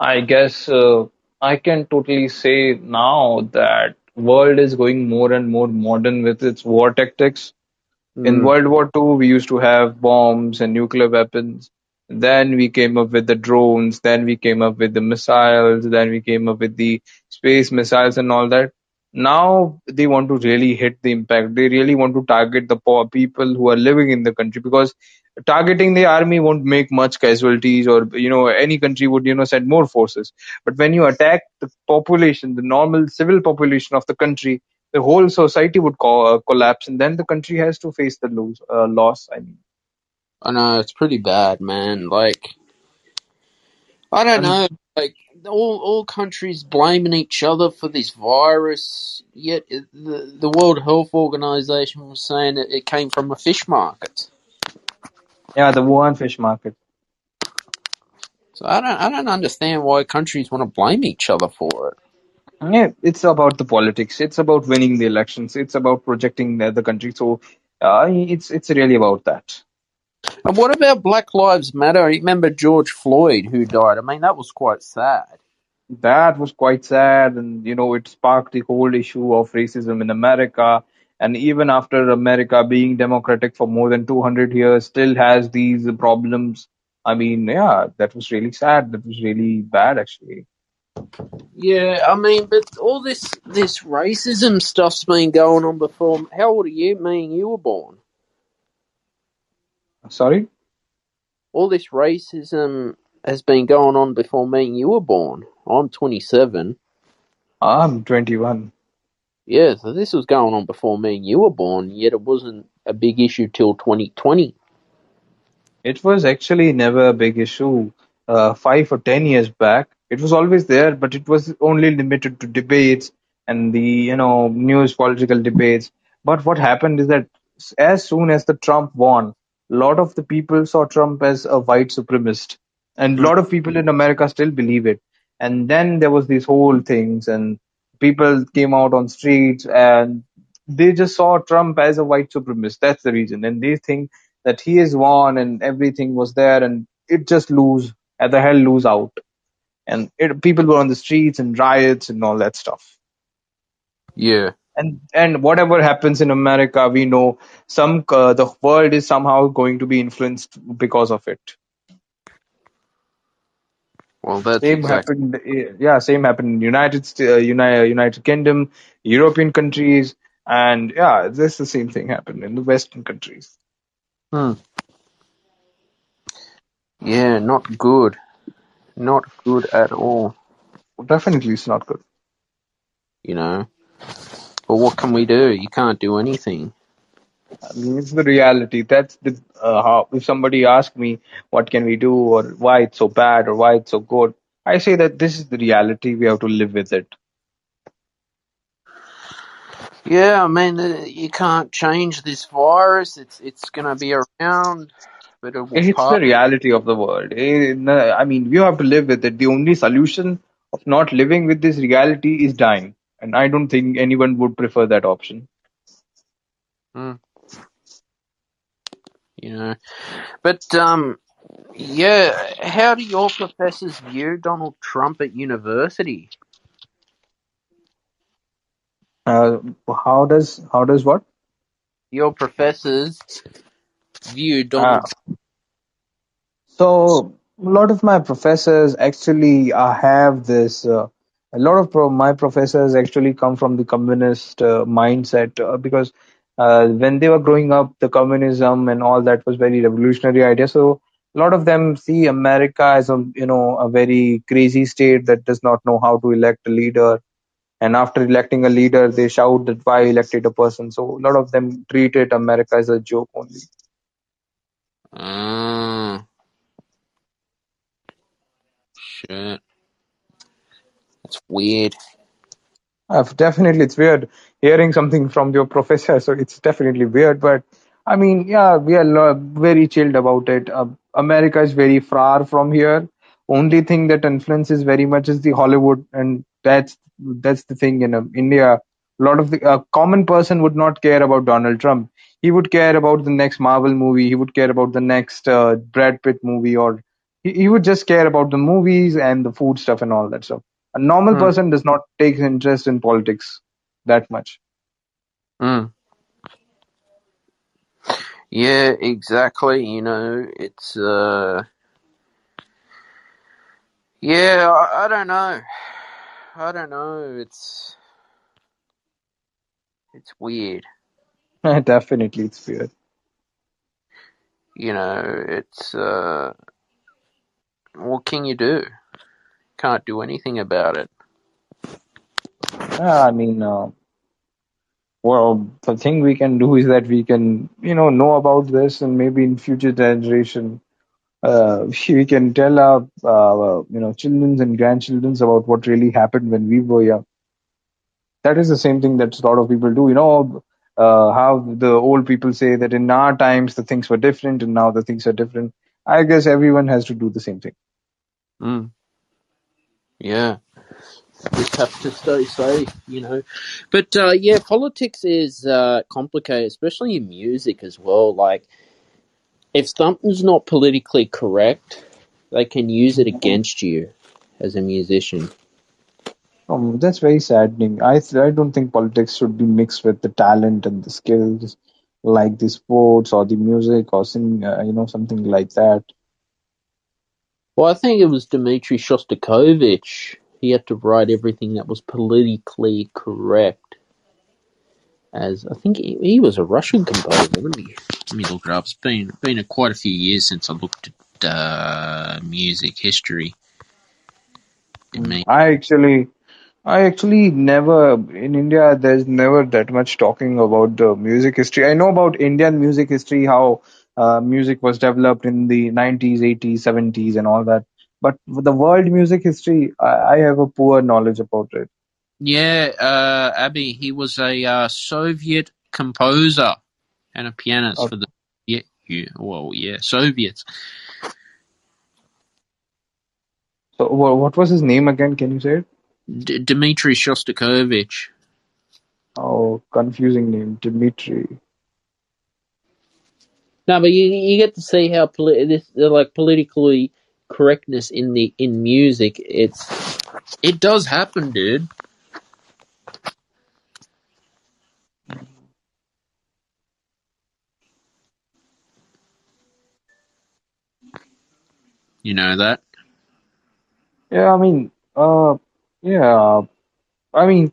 I guess uh, I can totally say now that world is going more and more modern with its war tactics. In Mm. World War II, we used to have bombs and nuclear weapons. Then we came up with the drones. Then we came up with the missiles. Then we came up with the space missiles and all that. Now they want to really hit the impact. They really want to target the poor people who are living in the country because targeting the army won't make much casualties or you know any country would you know send more forces but when you attack the population the normal civil population of the country the whole society would co- collapse and then the country has to face the lose, uh, loss i mean I know it's pretty bad, man. Like, I don't know. Like, all all countries blaming each other for this virus. Yet it- the the World Health Organization was saying that it came from a fish market. yeah the wuhan fish market So I don't I don't understand why countries want to blame each other for it. yeah it's about the politics it's about winning the elections it's about projecting the, the country so uh, it's it's really about that And what about Black Lives Matter? Remember George Floyd who died? I mean, that was quite sad. that was quite sad and you know it sparked the whole issue of racism in america and even after america being democratic for more than 200 years still has these problems i mean yeah that was really sad that was really bad actually Yeah, I mean, but all this this racism stuff's been going on before. How old are you? Me and you were born. Sorry All this racism has been going on before me and you were born. I'm 27. i'm 21 Yeah, so this was going on before me and you were born, yet it wasn't a big issue till 2020. It was actually never a big issue uh, five or ten years back. It was always there, but it was only limited to debates and the you know news political debates. But what happened is that as soon as the Trump won, lot of the people saw Trump as a white supremacist, and a lot of people in America still believe it. And then there was these whole things, and people came out on streets and they just saw Trump as a white supremacist. That's the reason, and they think that he is won and everything was there and it just lose at the hell lose out and it, people were on the streets and riots and all that stuff Yeah. And and whatever happens in america we know some uh, the world is somehow going to be influenced because of it Well, that's same exactly. happened eh, yeah same happened in united uh, united, united kingdom european countries and yeah this the same thing happened in the western countries Hmm. Yeah, not good. Not good at all. Definitely, it's not good. You know. But what can we do? You can't do anything. I mean, it's the reality. That's the uh, how. If somebody asks me what can we do or why it's so bad or why it's so good, I say that this is the reality. We have to live with it. Yeah, I mean, uh, you can't change this virus. It's it's going to be around, but it It's the reality of the world. Eh, I mean, we have to live with it. The only solution of not living with this reality is dying, and I don't think anyone would prefer that option. Hmm. You know, but um, yeah. How do your professors view Donald Trump at university? Uh, how does how does what? Your professors view Ah, Donald. So a lot of my professors actually uh, have this. Uh, a lot of pro- my professors actually come from the communist uh, mindset uh, because uh, when they were growing up, the communism and all that was very revolutionary idea. So a lot of them see America as a you know a very crazy state that does not know how to elect a leader. And after electing a leader, they shout that why elected a person. So a lot of them treated America as a joke only. Ah, shit. That's weird. Uh, definitely, it's weird hearing something from your professor. So it's definitely weird, but I mean, yeah, we are very chilled about it. Uh, America is very far from here. Only thing that influences very much is the Hollywood, and that's that's the thing in uh, India. A lot of the uh, common person would not care about Donald Trump. He would care about the next Marvel movie. He would care about the next uh, Brad Pitt movie, or he, he would just care about the movies and the food stuff and all that stuff. A normal Hmm. person does not take interest in politics that much. Hmm. Yeah, exactly. You know, it's uh, yeah. I, I don't know. I don't know. It's it's weird. <laughs> Definitely, it's weird. You know, it's uh, what can you do? Can't do anything about it. Yeah, I mean, uh, well, the thing we can do is that we can, you know, know about this, and maybe in future generation, uh, <laughs> we can tell our, uh, you know, childrens and grandchildrens about what really happened when we were young. That is the same thing that a lot of people do. You know, uh, how the old people say that in our times the things were different, and now the things are different. I guess everyone has to do the same thing. Mm. Yeah, just have to stay safe. You know, but uh, yeah, politics is uh, complicated, especially in music as well. Like, if something's not politically correct, they can use it against you as a musician. Um, that's very saddening. I th- I don't think politics should be mixed with the talent and the skills, like the sports or the music or sing, uh, you know, something like that. Well, I think it was Dmitry Shostakovich. He had to write everything that was politically correct. As I think he, he was a Russian composer. Let me let me look it up. It's been been a, quite a few years since I looked at uh, music history. I I actually, I actually never in India. There's never that much talking about the music history. I know about Indian music history, how uh, music was developed in the 90s, 80s, 70s, and all that. But the world music history, I, I have a poor knowledge about it. yeah, uh, Abby. He was a uh, Soviet composer and a pianist Uh, for the yeah, yeah well yeah Soviets. so, wha- what was his name again? Can you say it? D- Dmitry Shostakovich. Oh, confusing name, Dimitri. No, but you you get to see how poli- this like politically correctness in the in music. It's it does happen, dude. You know that. Yeah, I mean, uh, yeah, I mean,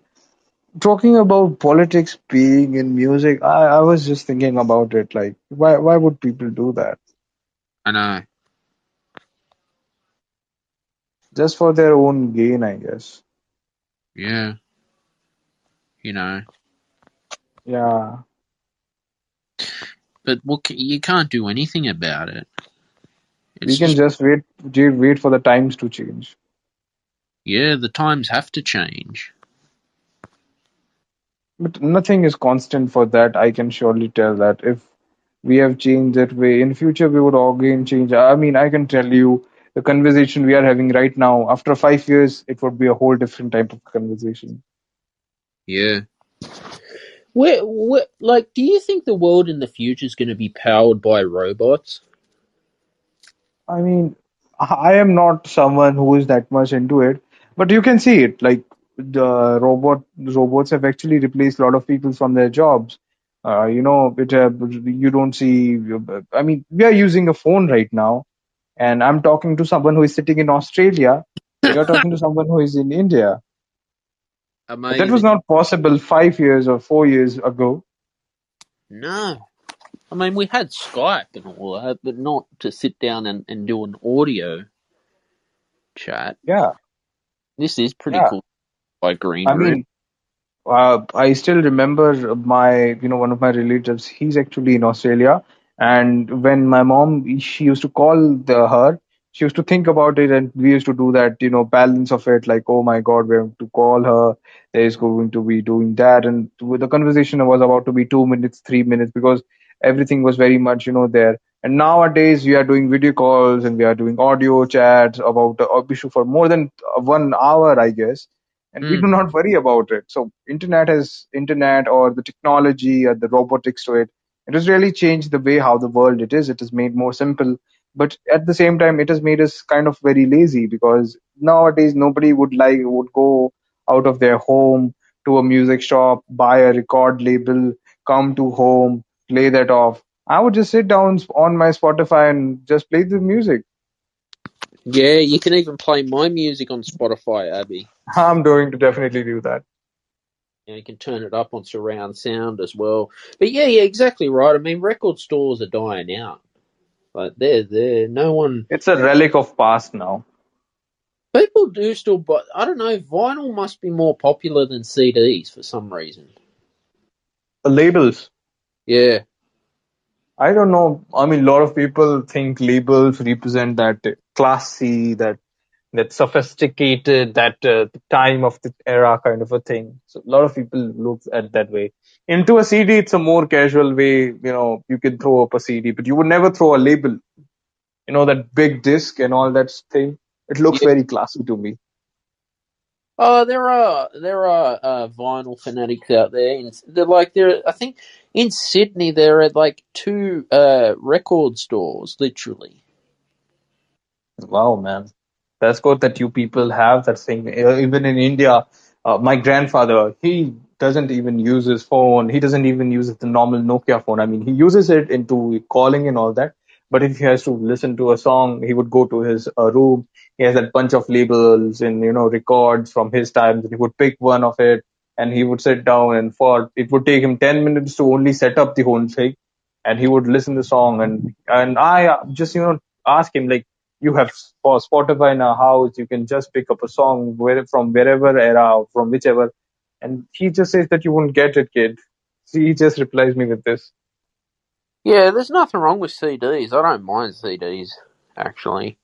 talking about politics being in music, I, I was just thinking about it. Like, why why would people do that? I know. Just for their own gain, I guess. Yeah. You know, Yeah. but what you can't do anything about it. We can just, just wait wait for the times to change. yeah, the times have to change. But nothing is constant for that. I can surely tell that if we have changed that way, in future we would again change. I mean, I can tell you the conversation we are having right now, after five years, it would be a whole different type of conversation. Yeah. Where, where, like, do you think the world in the future is going to be powered by robots? I mean, I am not someone who is that much into it, but you can see it. Like the robot robots have actually replaced a lot of people from their jobs. Uh, you know, it, uh, you don't see. I mean, we are using a phone right now, and I'm talking to someone who is sitting in Australia. You're talking to <laughs> someone who is in India. That was not possible five years or four years ago. No. I mean, we had Skype and all that, but not to sit down and, and do an audio chat. Yeah, This is pretty yeah. cool by Green I Room. mean, uh, I still remember my, you know, one of my relatives. He's actually in Australia, and when my mom, she used to call the, her, she used to think about it, and we used to do that, you know, balance of it. Like, oh my God, we have to call her. There is going to be doing that, and the conversation was about to be two minutes, three minutes, because everything was very much, you know, there. And nowadays, we are doing video calls and we are doing audio chats about the issue for more than one hour, I guess and we Mm. do not worry about it. So internet has internet or the technology or the robotics to it. It has really changed the way how the world it is. It has made more simple, but at the same time, it has made us kind of very lazy because nowadays nobody would like would go out of their home to a music shop, buy a record label, come to home, play that off. I would just sit down on my Spotify and just play the music. Yeah, you can even play my music on Spotify, Abby. I'm going to definitely do that. You, know, you can turn it up on surround sound as well. But yeah, yeah, exactly right. I mean, record stores are dying out. Like they're there. No one. It's a relic of past now. People do still, buy. I don't know. Vinyl must be more popular than CDs for some reason. The labels. Yeah, I don't know. I mean, a lot of people think labels represent that classy, that that sophisticated, that uh, time of the era kind of a thing. So a lot of people look at that way. Into a CD, it's a more casual way. You know, you can throw up a CD, but you would never throw a label. You know, that big disc and all that thing. It looks Yeah. very classy to me. Oh, there are there are uh, vinyl fanatics out there. And they're like there. I think in Sydney there are like two uh, record stores, literally. Wow, man. That's good that you people have that thing. Uh, Even in India, uh, my grandfather, he doesn't even use his phone. He doesn't even use the normal Nokia phone. I mean, he uses it into calling and all that. But if he has to listen to a song, he would go to his uh, room. He has that bunch of labels and, you know, records from his times. He would pick one of it and he would sit down and for, it would take him 10 minutes to only set up the whole thing. And he would listen to the song and, and I uh, just, you know, ask him like, you have for Spotify in a house, you can just pick up a song where, from wherever era, or from whichever. And he just says that you won't get it, kid. So he just replies me with this. Yeah, there's nothing wrong with CDs. I don't mind CDs actually.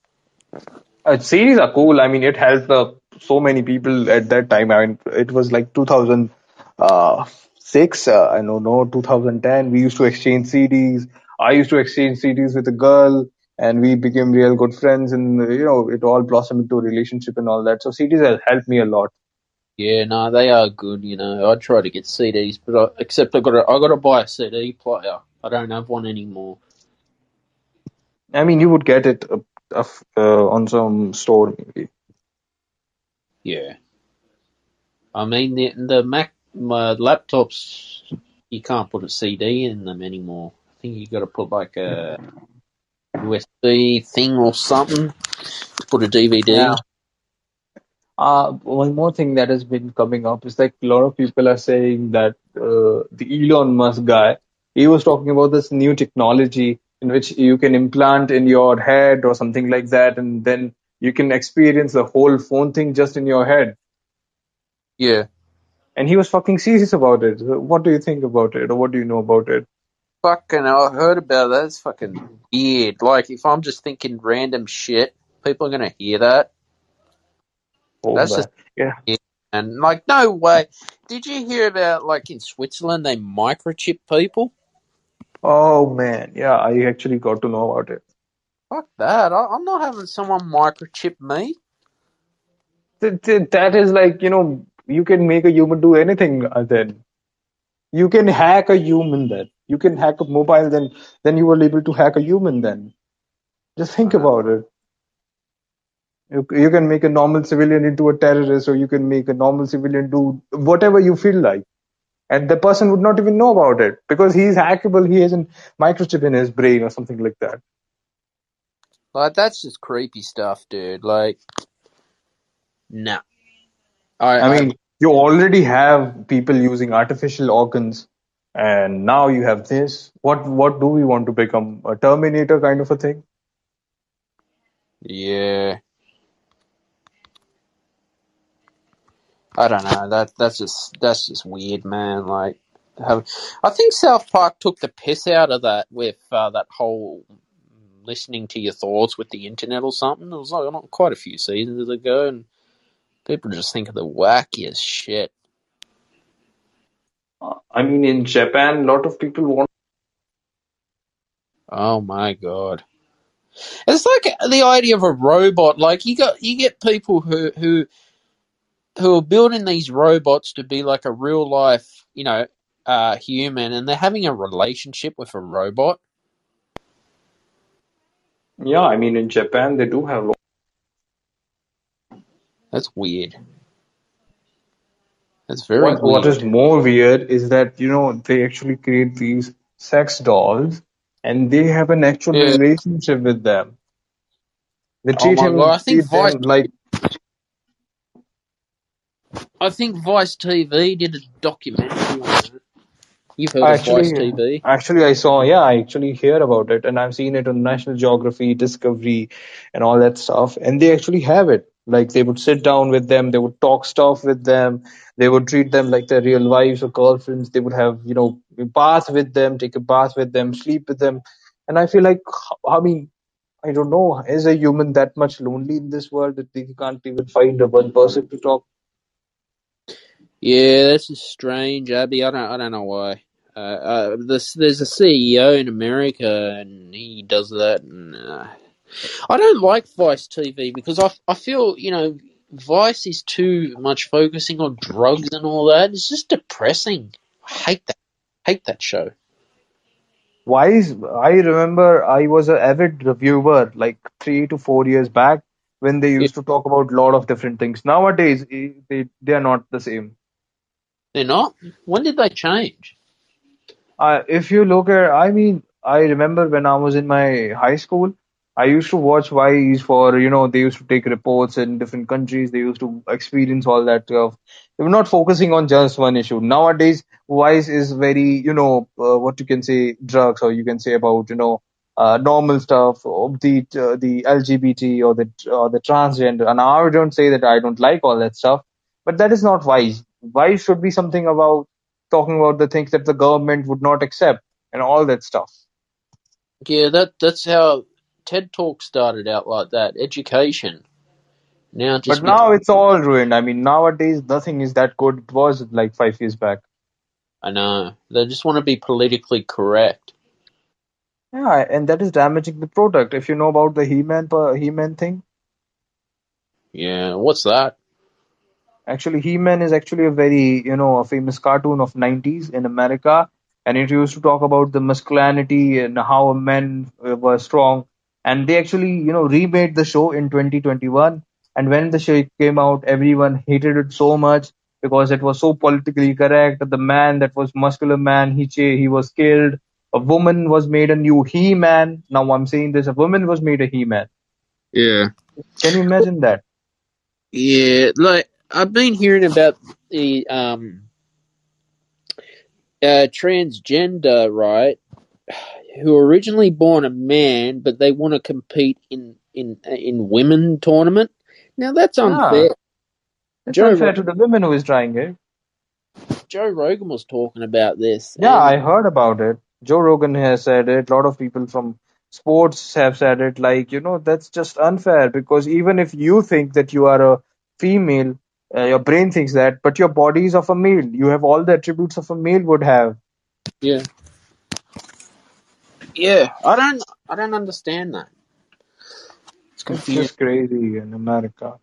Uh, CDs are cool. I mean, it helped uh, so many people at that time. I mean, it was like 2006, uh, I don't know, 2010. We used to exchange CDs. I used to exchange CDs with a girl, and we became real good friends. And you know, it all blossomed into a relationship and all that. So CDs have helped me a lot. Yeah, no, they are good. You know, I try to get CDs, but I, except I got to I got to buy a CD player. I don't have one anymore. I mean, you would get it uh, uh, on some store maybe. Yeah, I mean the the Mac my laptops you can't put a CD in them anymore. I think you got to put like a USB thing or something to put a DVD. Yeah. Uh, one more thing that has been coming up is like a lot of people are saying that uh, the Elon Musk guy, he was talking about this new technology in which you can implant in your head or something like that, and then you can experience the whole phone thing just in your head. Yeah. And he was fucking serious about it. What do you think about it, or what do you know about it? Fucking, I heard about that. It's fucking weird. Like, if I'm just thinking random shit, people are gonna hear that. Oh, That's man. just yeah. and like, no way. Did you hear about like in Switzerland they microchip people? Oh man, yeah, I actually got to know about it. Fuck that. I, I'm not having someone microchip me. Th- th- That is like, you know, you can make a human do anything uh, then. You can hack a human then. You can hack a mobile then, then you were able to hack a human then. Just think Uh, about it. You, you can make a normal civilian into a terrorist or you can make a normal civilian do whatever you feel like. And the person would not even know about it because he's hackable. He has a microchip in his brain or something like that. like that's just creepy stuff, dude. Like, nah. I, I I mean, you already have people using artificial organs, and now you have this. What what do we want to become? A Terminator kind of a thing? yeah. I don't know. That that's just that's just weird, man. Like, I think South Park took the piss out of that with uh, that whole listening to your thoughts with the internet or something. It was like not quite a few seasons ago, and people just think of the wackiest shit. I mean, in Japan, a lot of people want. Oh my god. It's like the idea of a robot. Like you got you get people who who who are building these robots to be like a real life, you know, uh, human, and they're having a relationship with a robot. Yeah, I mean, in Japan, they do have. That's weird. That's very What what is more weird is that you know they actually create these sex dolls, and they have an actual Yeah. relationship with them. They Oh treat my him, god. I think Vice. like I think Vice TV did a documentary on that. You've heard of Vice TV? actually, I saw, yeah, I actually hear about it, and I've seen it on National Geography, Discovery, and all that stuff. And they actually have it. Like they would sit down with them, they would talk stuff with them, they would treat them like their real wives or girlfriends. They would have, you know, bath with them, take a bath with them, sleep with them. And I feel like, I mean, I don't know, is a human that much lonely in this world that they can't even find a one person to talk? Yeah, this is strange, Abby. I don't, I don't know why. Uh, uh, this, there's a CEO in America, and he does that. And uh, I don't like Vice TV because I, I feel you know Vice is too much focusing on drugs and all that. It's just depressing. I hate that. hate that show. Why is I remember I was an avid reviewer like three to four years back when they Yeah, used to talk about a lot of different things. Nowadays, they they are not the same. they're not. When did they change? Uh, if you look at, I mean, I remember when I was in my high school, I used to watch Vice for, you know, they used to take reports in different countries. They used to experience all that stuff. They were not focusing on just one issue. Nowadays, Vice is very, you know, uh, what you can say, drugs, or you can say about, you know, uh, normal stuff, the uh, the LGBT or the or the transgender. And I don't say that I don't like all that stuff, but that is not Vice. Vice should be something about talking about the things that the government would not accept and all that stuff. Yeah, that that's how TED Talk started out like that. Education. Now just But now it's all ruined. I mean, nowadays nothing is that good. It was like five years back. I know. They just want to be politically correct. Yeah, and that is damaging the product. If you know about the He-Man, He-Man thing, Yeah, what's that? actually He-Man is actually a very, you know, a famous cartoon of 90s in America, and it used to talk about the masculinity and how men were strong. And they actually, you know, remade the show in 2021. And when the show came out, everyone hated it so much because it was so politically correct. The man that was muscular man, he he was killed. A woman was made a new He-Man. Now I'm saying this: a woman was made a He-Man. Yeah. Can you imagine that? Yeah, like I've been hearing about the um uh, transgender, right? Who were originally born a man, but they want to compete in in in women tournament. Now that's Yeah. unfair. It's Joe unfair to the women who is trying it. Joe Rogan was talking about this. Yeah, I heard about it. Joe Rogan has said it. A lot of people from sports have said it. Like, you know, that's just unfair because even if you think that you are a female, uh, your brain thinks that, but your body is of a male. You have all the attributes of a male would have. Yeah. Yeah, I don't I don't understand that. It's It's just crazy in America.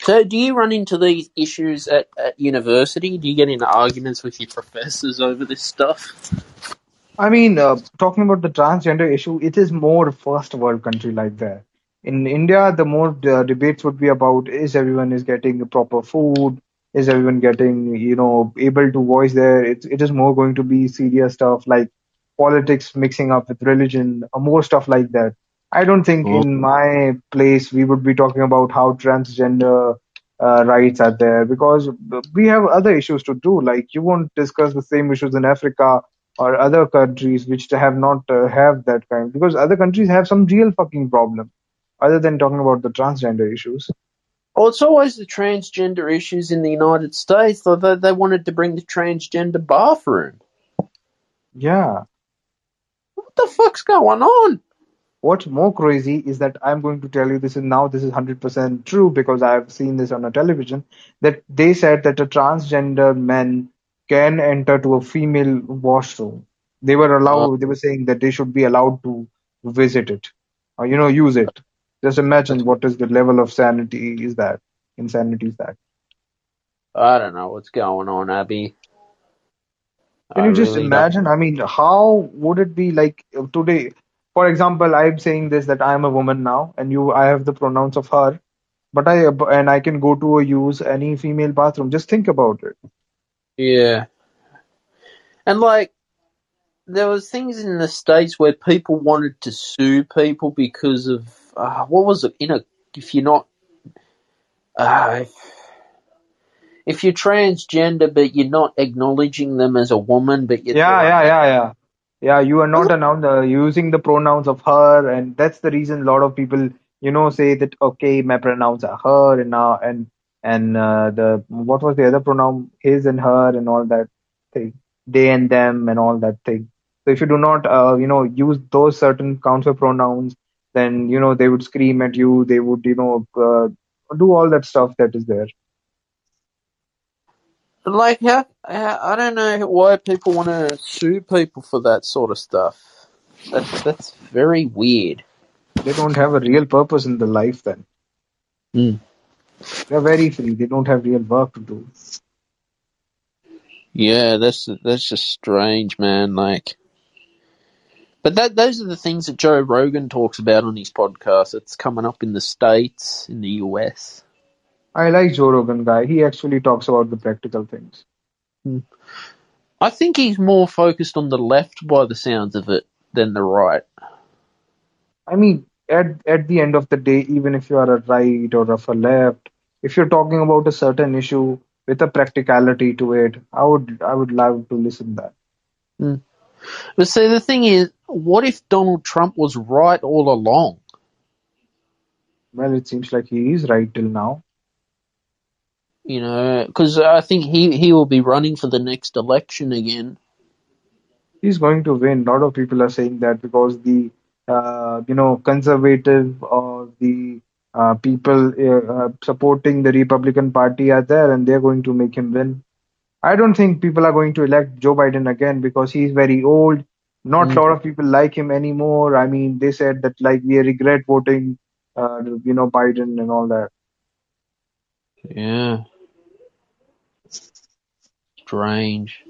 So do you run into these issues at, at university? Do you get into arguments with your professors over this stuff? I mean, uh, talking about the transgender issue, it is more first world country like that. In India, the more uh, debates would be about is everyone is getting proper food, is everyone getting you know able to voice their. It it is more going to be serious stuff like politics mixing up with religion, uh, more stuff like that. I don't think Oh. in my place we would be talking about how transgender uh, rights are there because we have other issues to do. Like you won't discuss the same issues in Africa or other countries which have not uh, have that kind because other countries have some real fucking problem other than talking about the transgender issues Well, it's always the transgender issues in the United States. They, they, they wanted to bring the transgender bathroom. yeah What the fuck's going on? what's more crazy is that i'm going to tell you this is now this is 100% true because i've seen this on a television that they said that a transgender man can enter to a female washroom. They were allowed oh. they were saying that they should be allowed to visit it. Or you know use it. Just imagine what is the level of sanity is that insanity is that. I don't know what's going on, Abby. Can I you just really don't- imagine? I mean, how would it be like today? For example, I'm saying this that I'm a woman now, and you, I have the pronouns of her, but I and I can go to a use any female bathroom. Just think about it. Yeah. And like, there was things in the states where people wanted to sue people because of uh, what was it? In a if you're not, uh, if, if you're transgender but you're not acknowledging them as a woman, but you're Yeah, yeah, yeah, yeah. Yeah, you are not announced uh, using the pronouns of her, and that's the reason a lot of people, you know, say that okay, my pronouns are her and now and and uh, the what was the other pronoun? His and her and all that thing, they and them and all that thing. So if you do not, uh, you know, use those certain counter pronouns, then you know they would scream at you. They would, you know, uh, do all that stuff that is there. Like how, how I don't know why people want to sue people for that sort of stuff. That's that's very weird. They don't have a real purpose in the life. Then Hmm. they're very free. They don't have real work to do. Yeah, that's that's just strange, man. Like, but that those are the things that Joe Rogan talks about on his podcast. It's coming up in the states, in the US. I like Joe Rogan guy. He actually talks about the practical things. Hmm. I think he's more focused on the left, by the sounds of it, than the right. I mean, at at the end of the day, even if you are a right or of a left, if you're talking about a certain issue with a practicality to it, I would I would love to listen to that. Hmm. But see, the thing is, what if Donald Trump was right all along? Well, it seems like he is right till now. You know, because I think he he will be running for the next election again. He's going to win. A lot of people are saying that because the uh, you know conservative or the uh, people uh, uh, supporting the Republican Party are there, and they're going to make him win. I don't think people are going to elect Joe Biden again because he's very old. Not a Mm. lot of people like him anymore. I mean, they said that like we regret voting, uh, you know, Biden and all that. Yeah. Strange.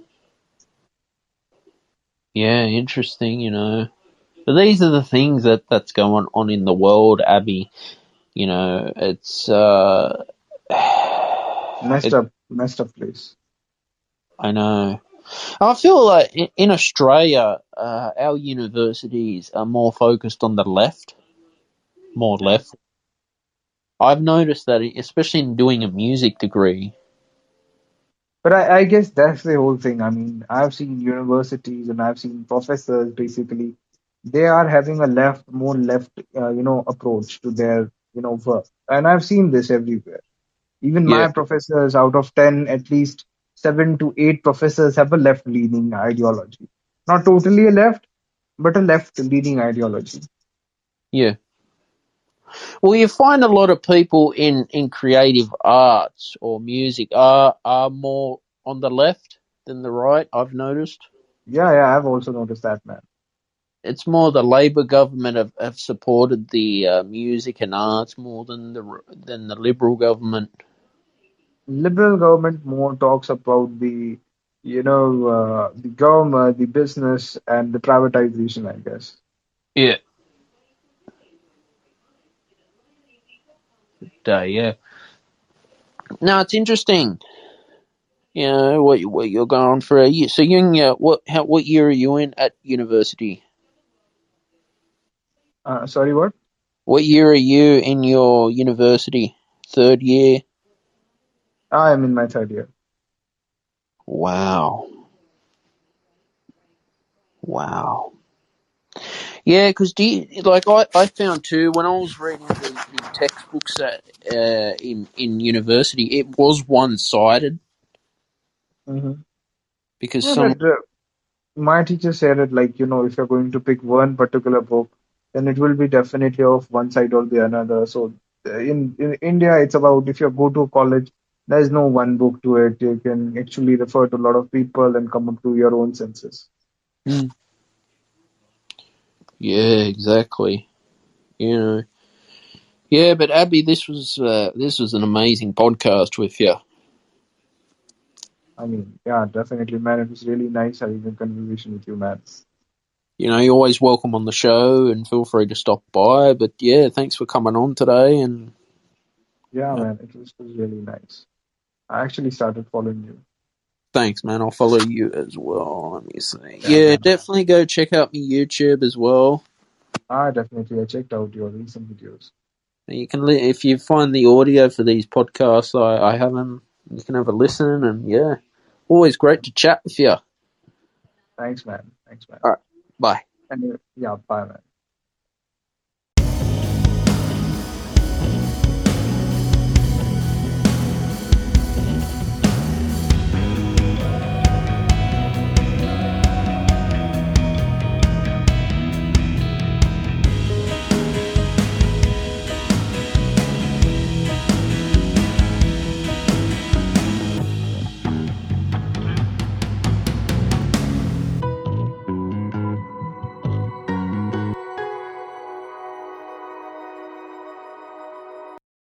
Yeah, interesting, you know. But these are the things that that's going on in the world, Abby. You know, it's uh <sighs> Messed It- up, messed up place. I know. I feel like in, in Australia, uh, our universities are more focused on the left, more left. I've noticed that, especially in doing a music degree. But I, I guess that's the whole thing. I mean, I've seen universities and I've seen professors basically, they are having a left, more left, uh, you know, approach to their, you know, work. And I've seen this everywhere. Even Yeah. my professors, out of 10, at least seven to eight professors have a left leaning ideology. Not totally a left, but a left leaning ideology. Yeah. Well, you find a lot of people in, in creative arts or music are are more on the left than the right. I've noticed. Yeah, yeah, I've also noticed that, man. It's more the Labor government have, have supported the uh, music and arts more than the than the Liberal government. Liberal government more talks about the, you know, uh, the government, the business, and the privatization, I guess. Yeah. Uh, yeah. No, it's interesting. You know what what you're going for a year. So you in what how, what year are you in at university? Uh, sorry, what? What year are you in your university? Third year. I am in my third year. Wow. Wow. Yeah, because do you, like I, I found too when I was reading the, the textbooks at uh, in in university, it was one sided Mm-hmm. because Yeah, some but uh, my teacher said it like, you know, if you're going to pick one particular book, then it will be definitely of one side or the another. So uh, in, in India, it's about if you go to college, there's no one book to it. You can actually refer to a lot of people and come up to your own senses. Mm. Yeah, exactly. You know. Yeah, but Abby, this was uh, this was an amazing podcast with you. I mean, yeah, definitely, man. It was really nice having a conversation with you, man. You know, you're always welcome on the show, and feel free to stop by. But yeah, thanks for coming on today. And Yeah, man, it was, was really nice. I actually started following you. thanks, man. I'll follow you as well. Let me see. Yeah, Yeah, definitely go check out my YouTube as well. I definitely. I checked out your recent videos. You can li- if you find the audio for these podcasts, I, I have them. You can have a listen, and yeah, always great to chat with you. Thanks, man. Thanks, man. All right, bye. And yeah, bye, man.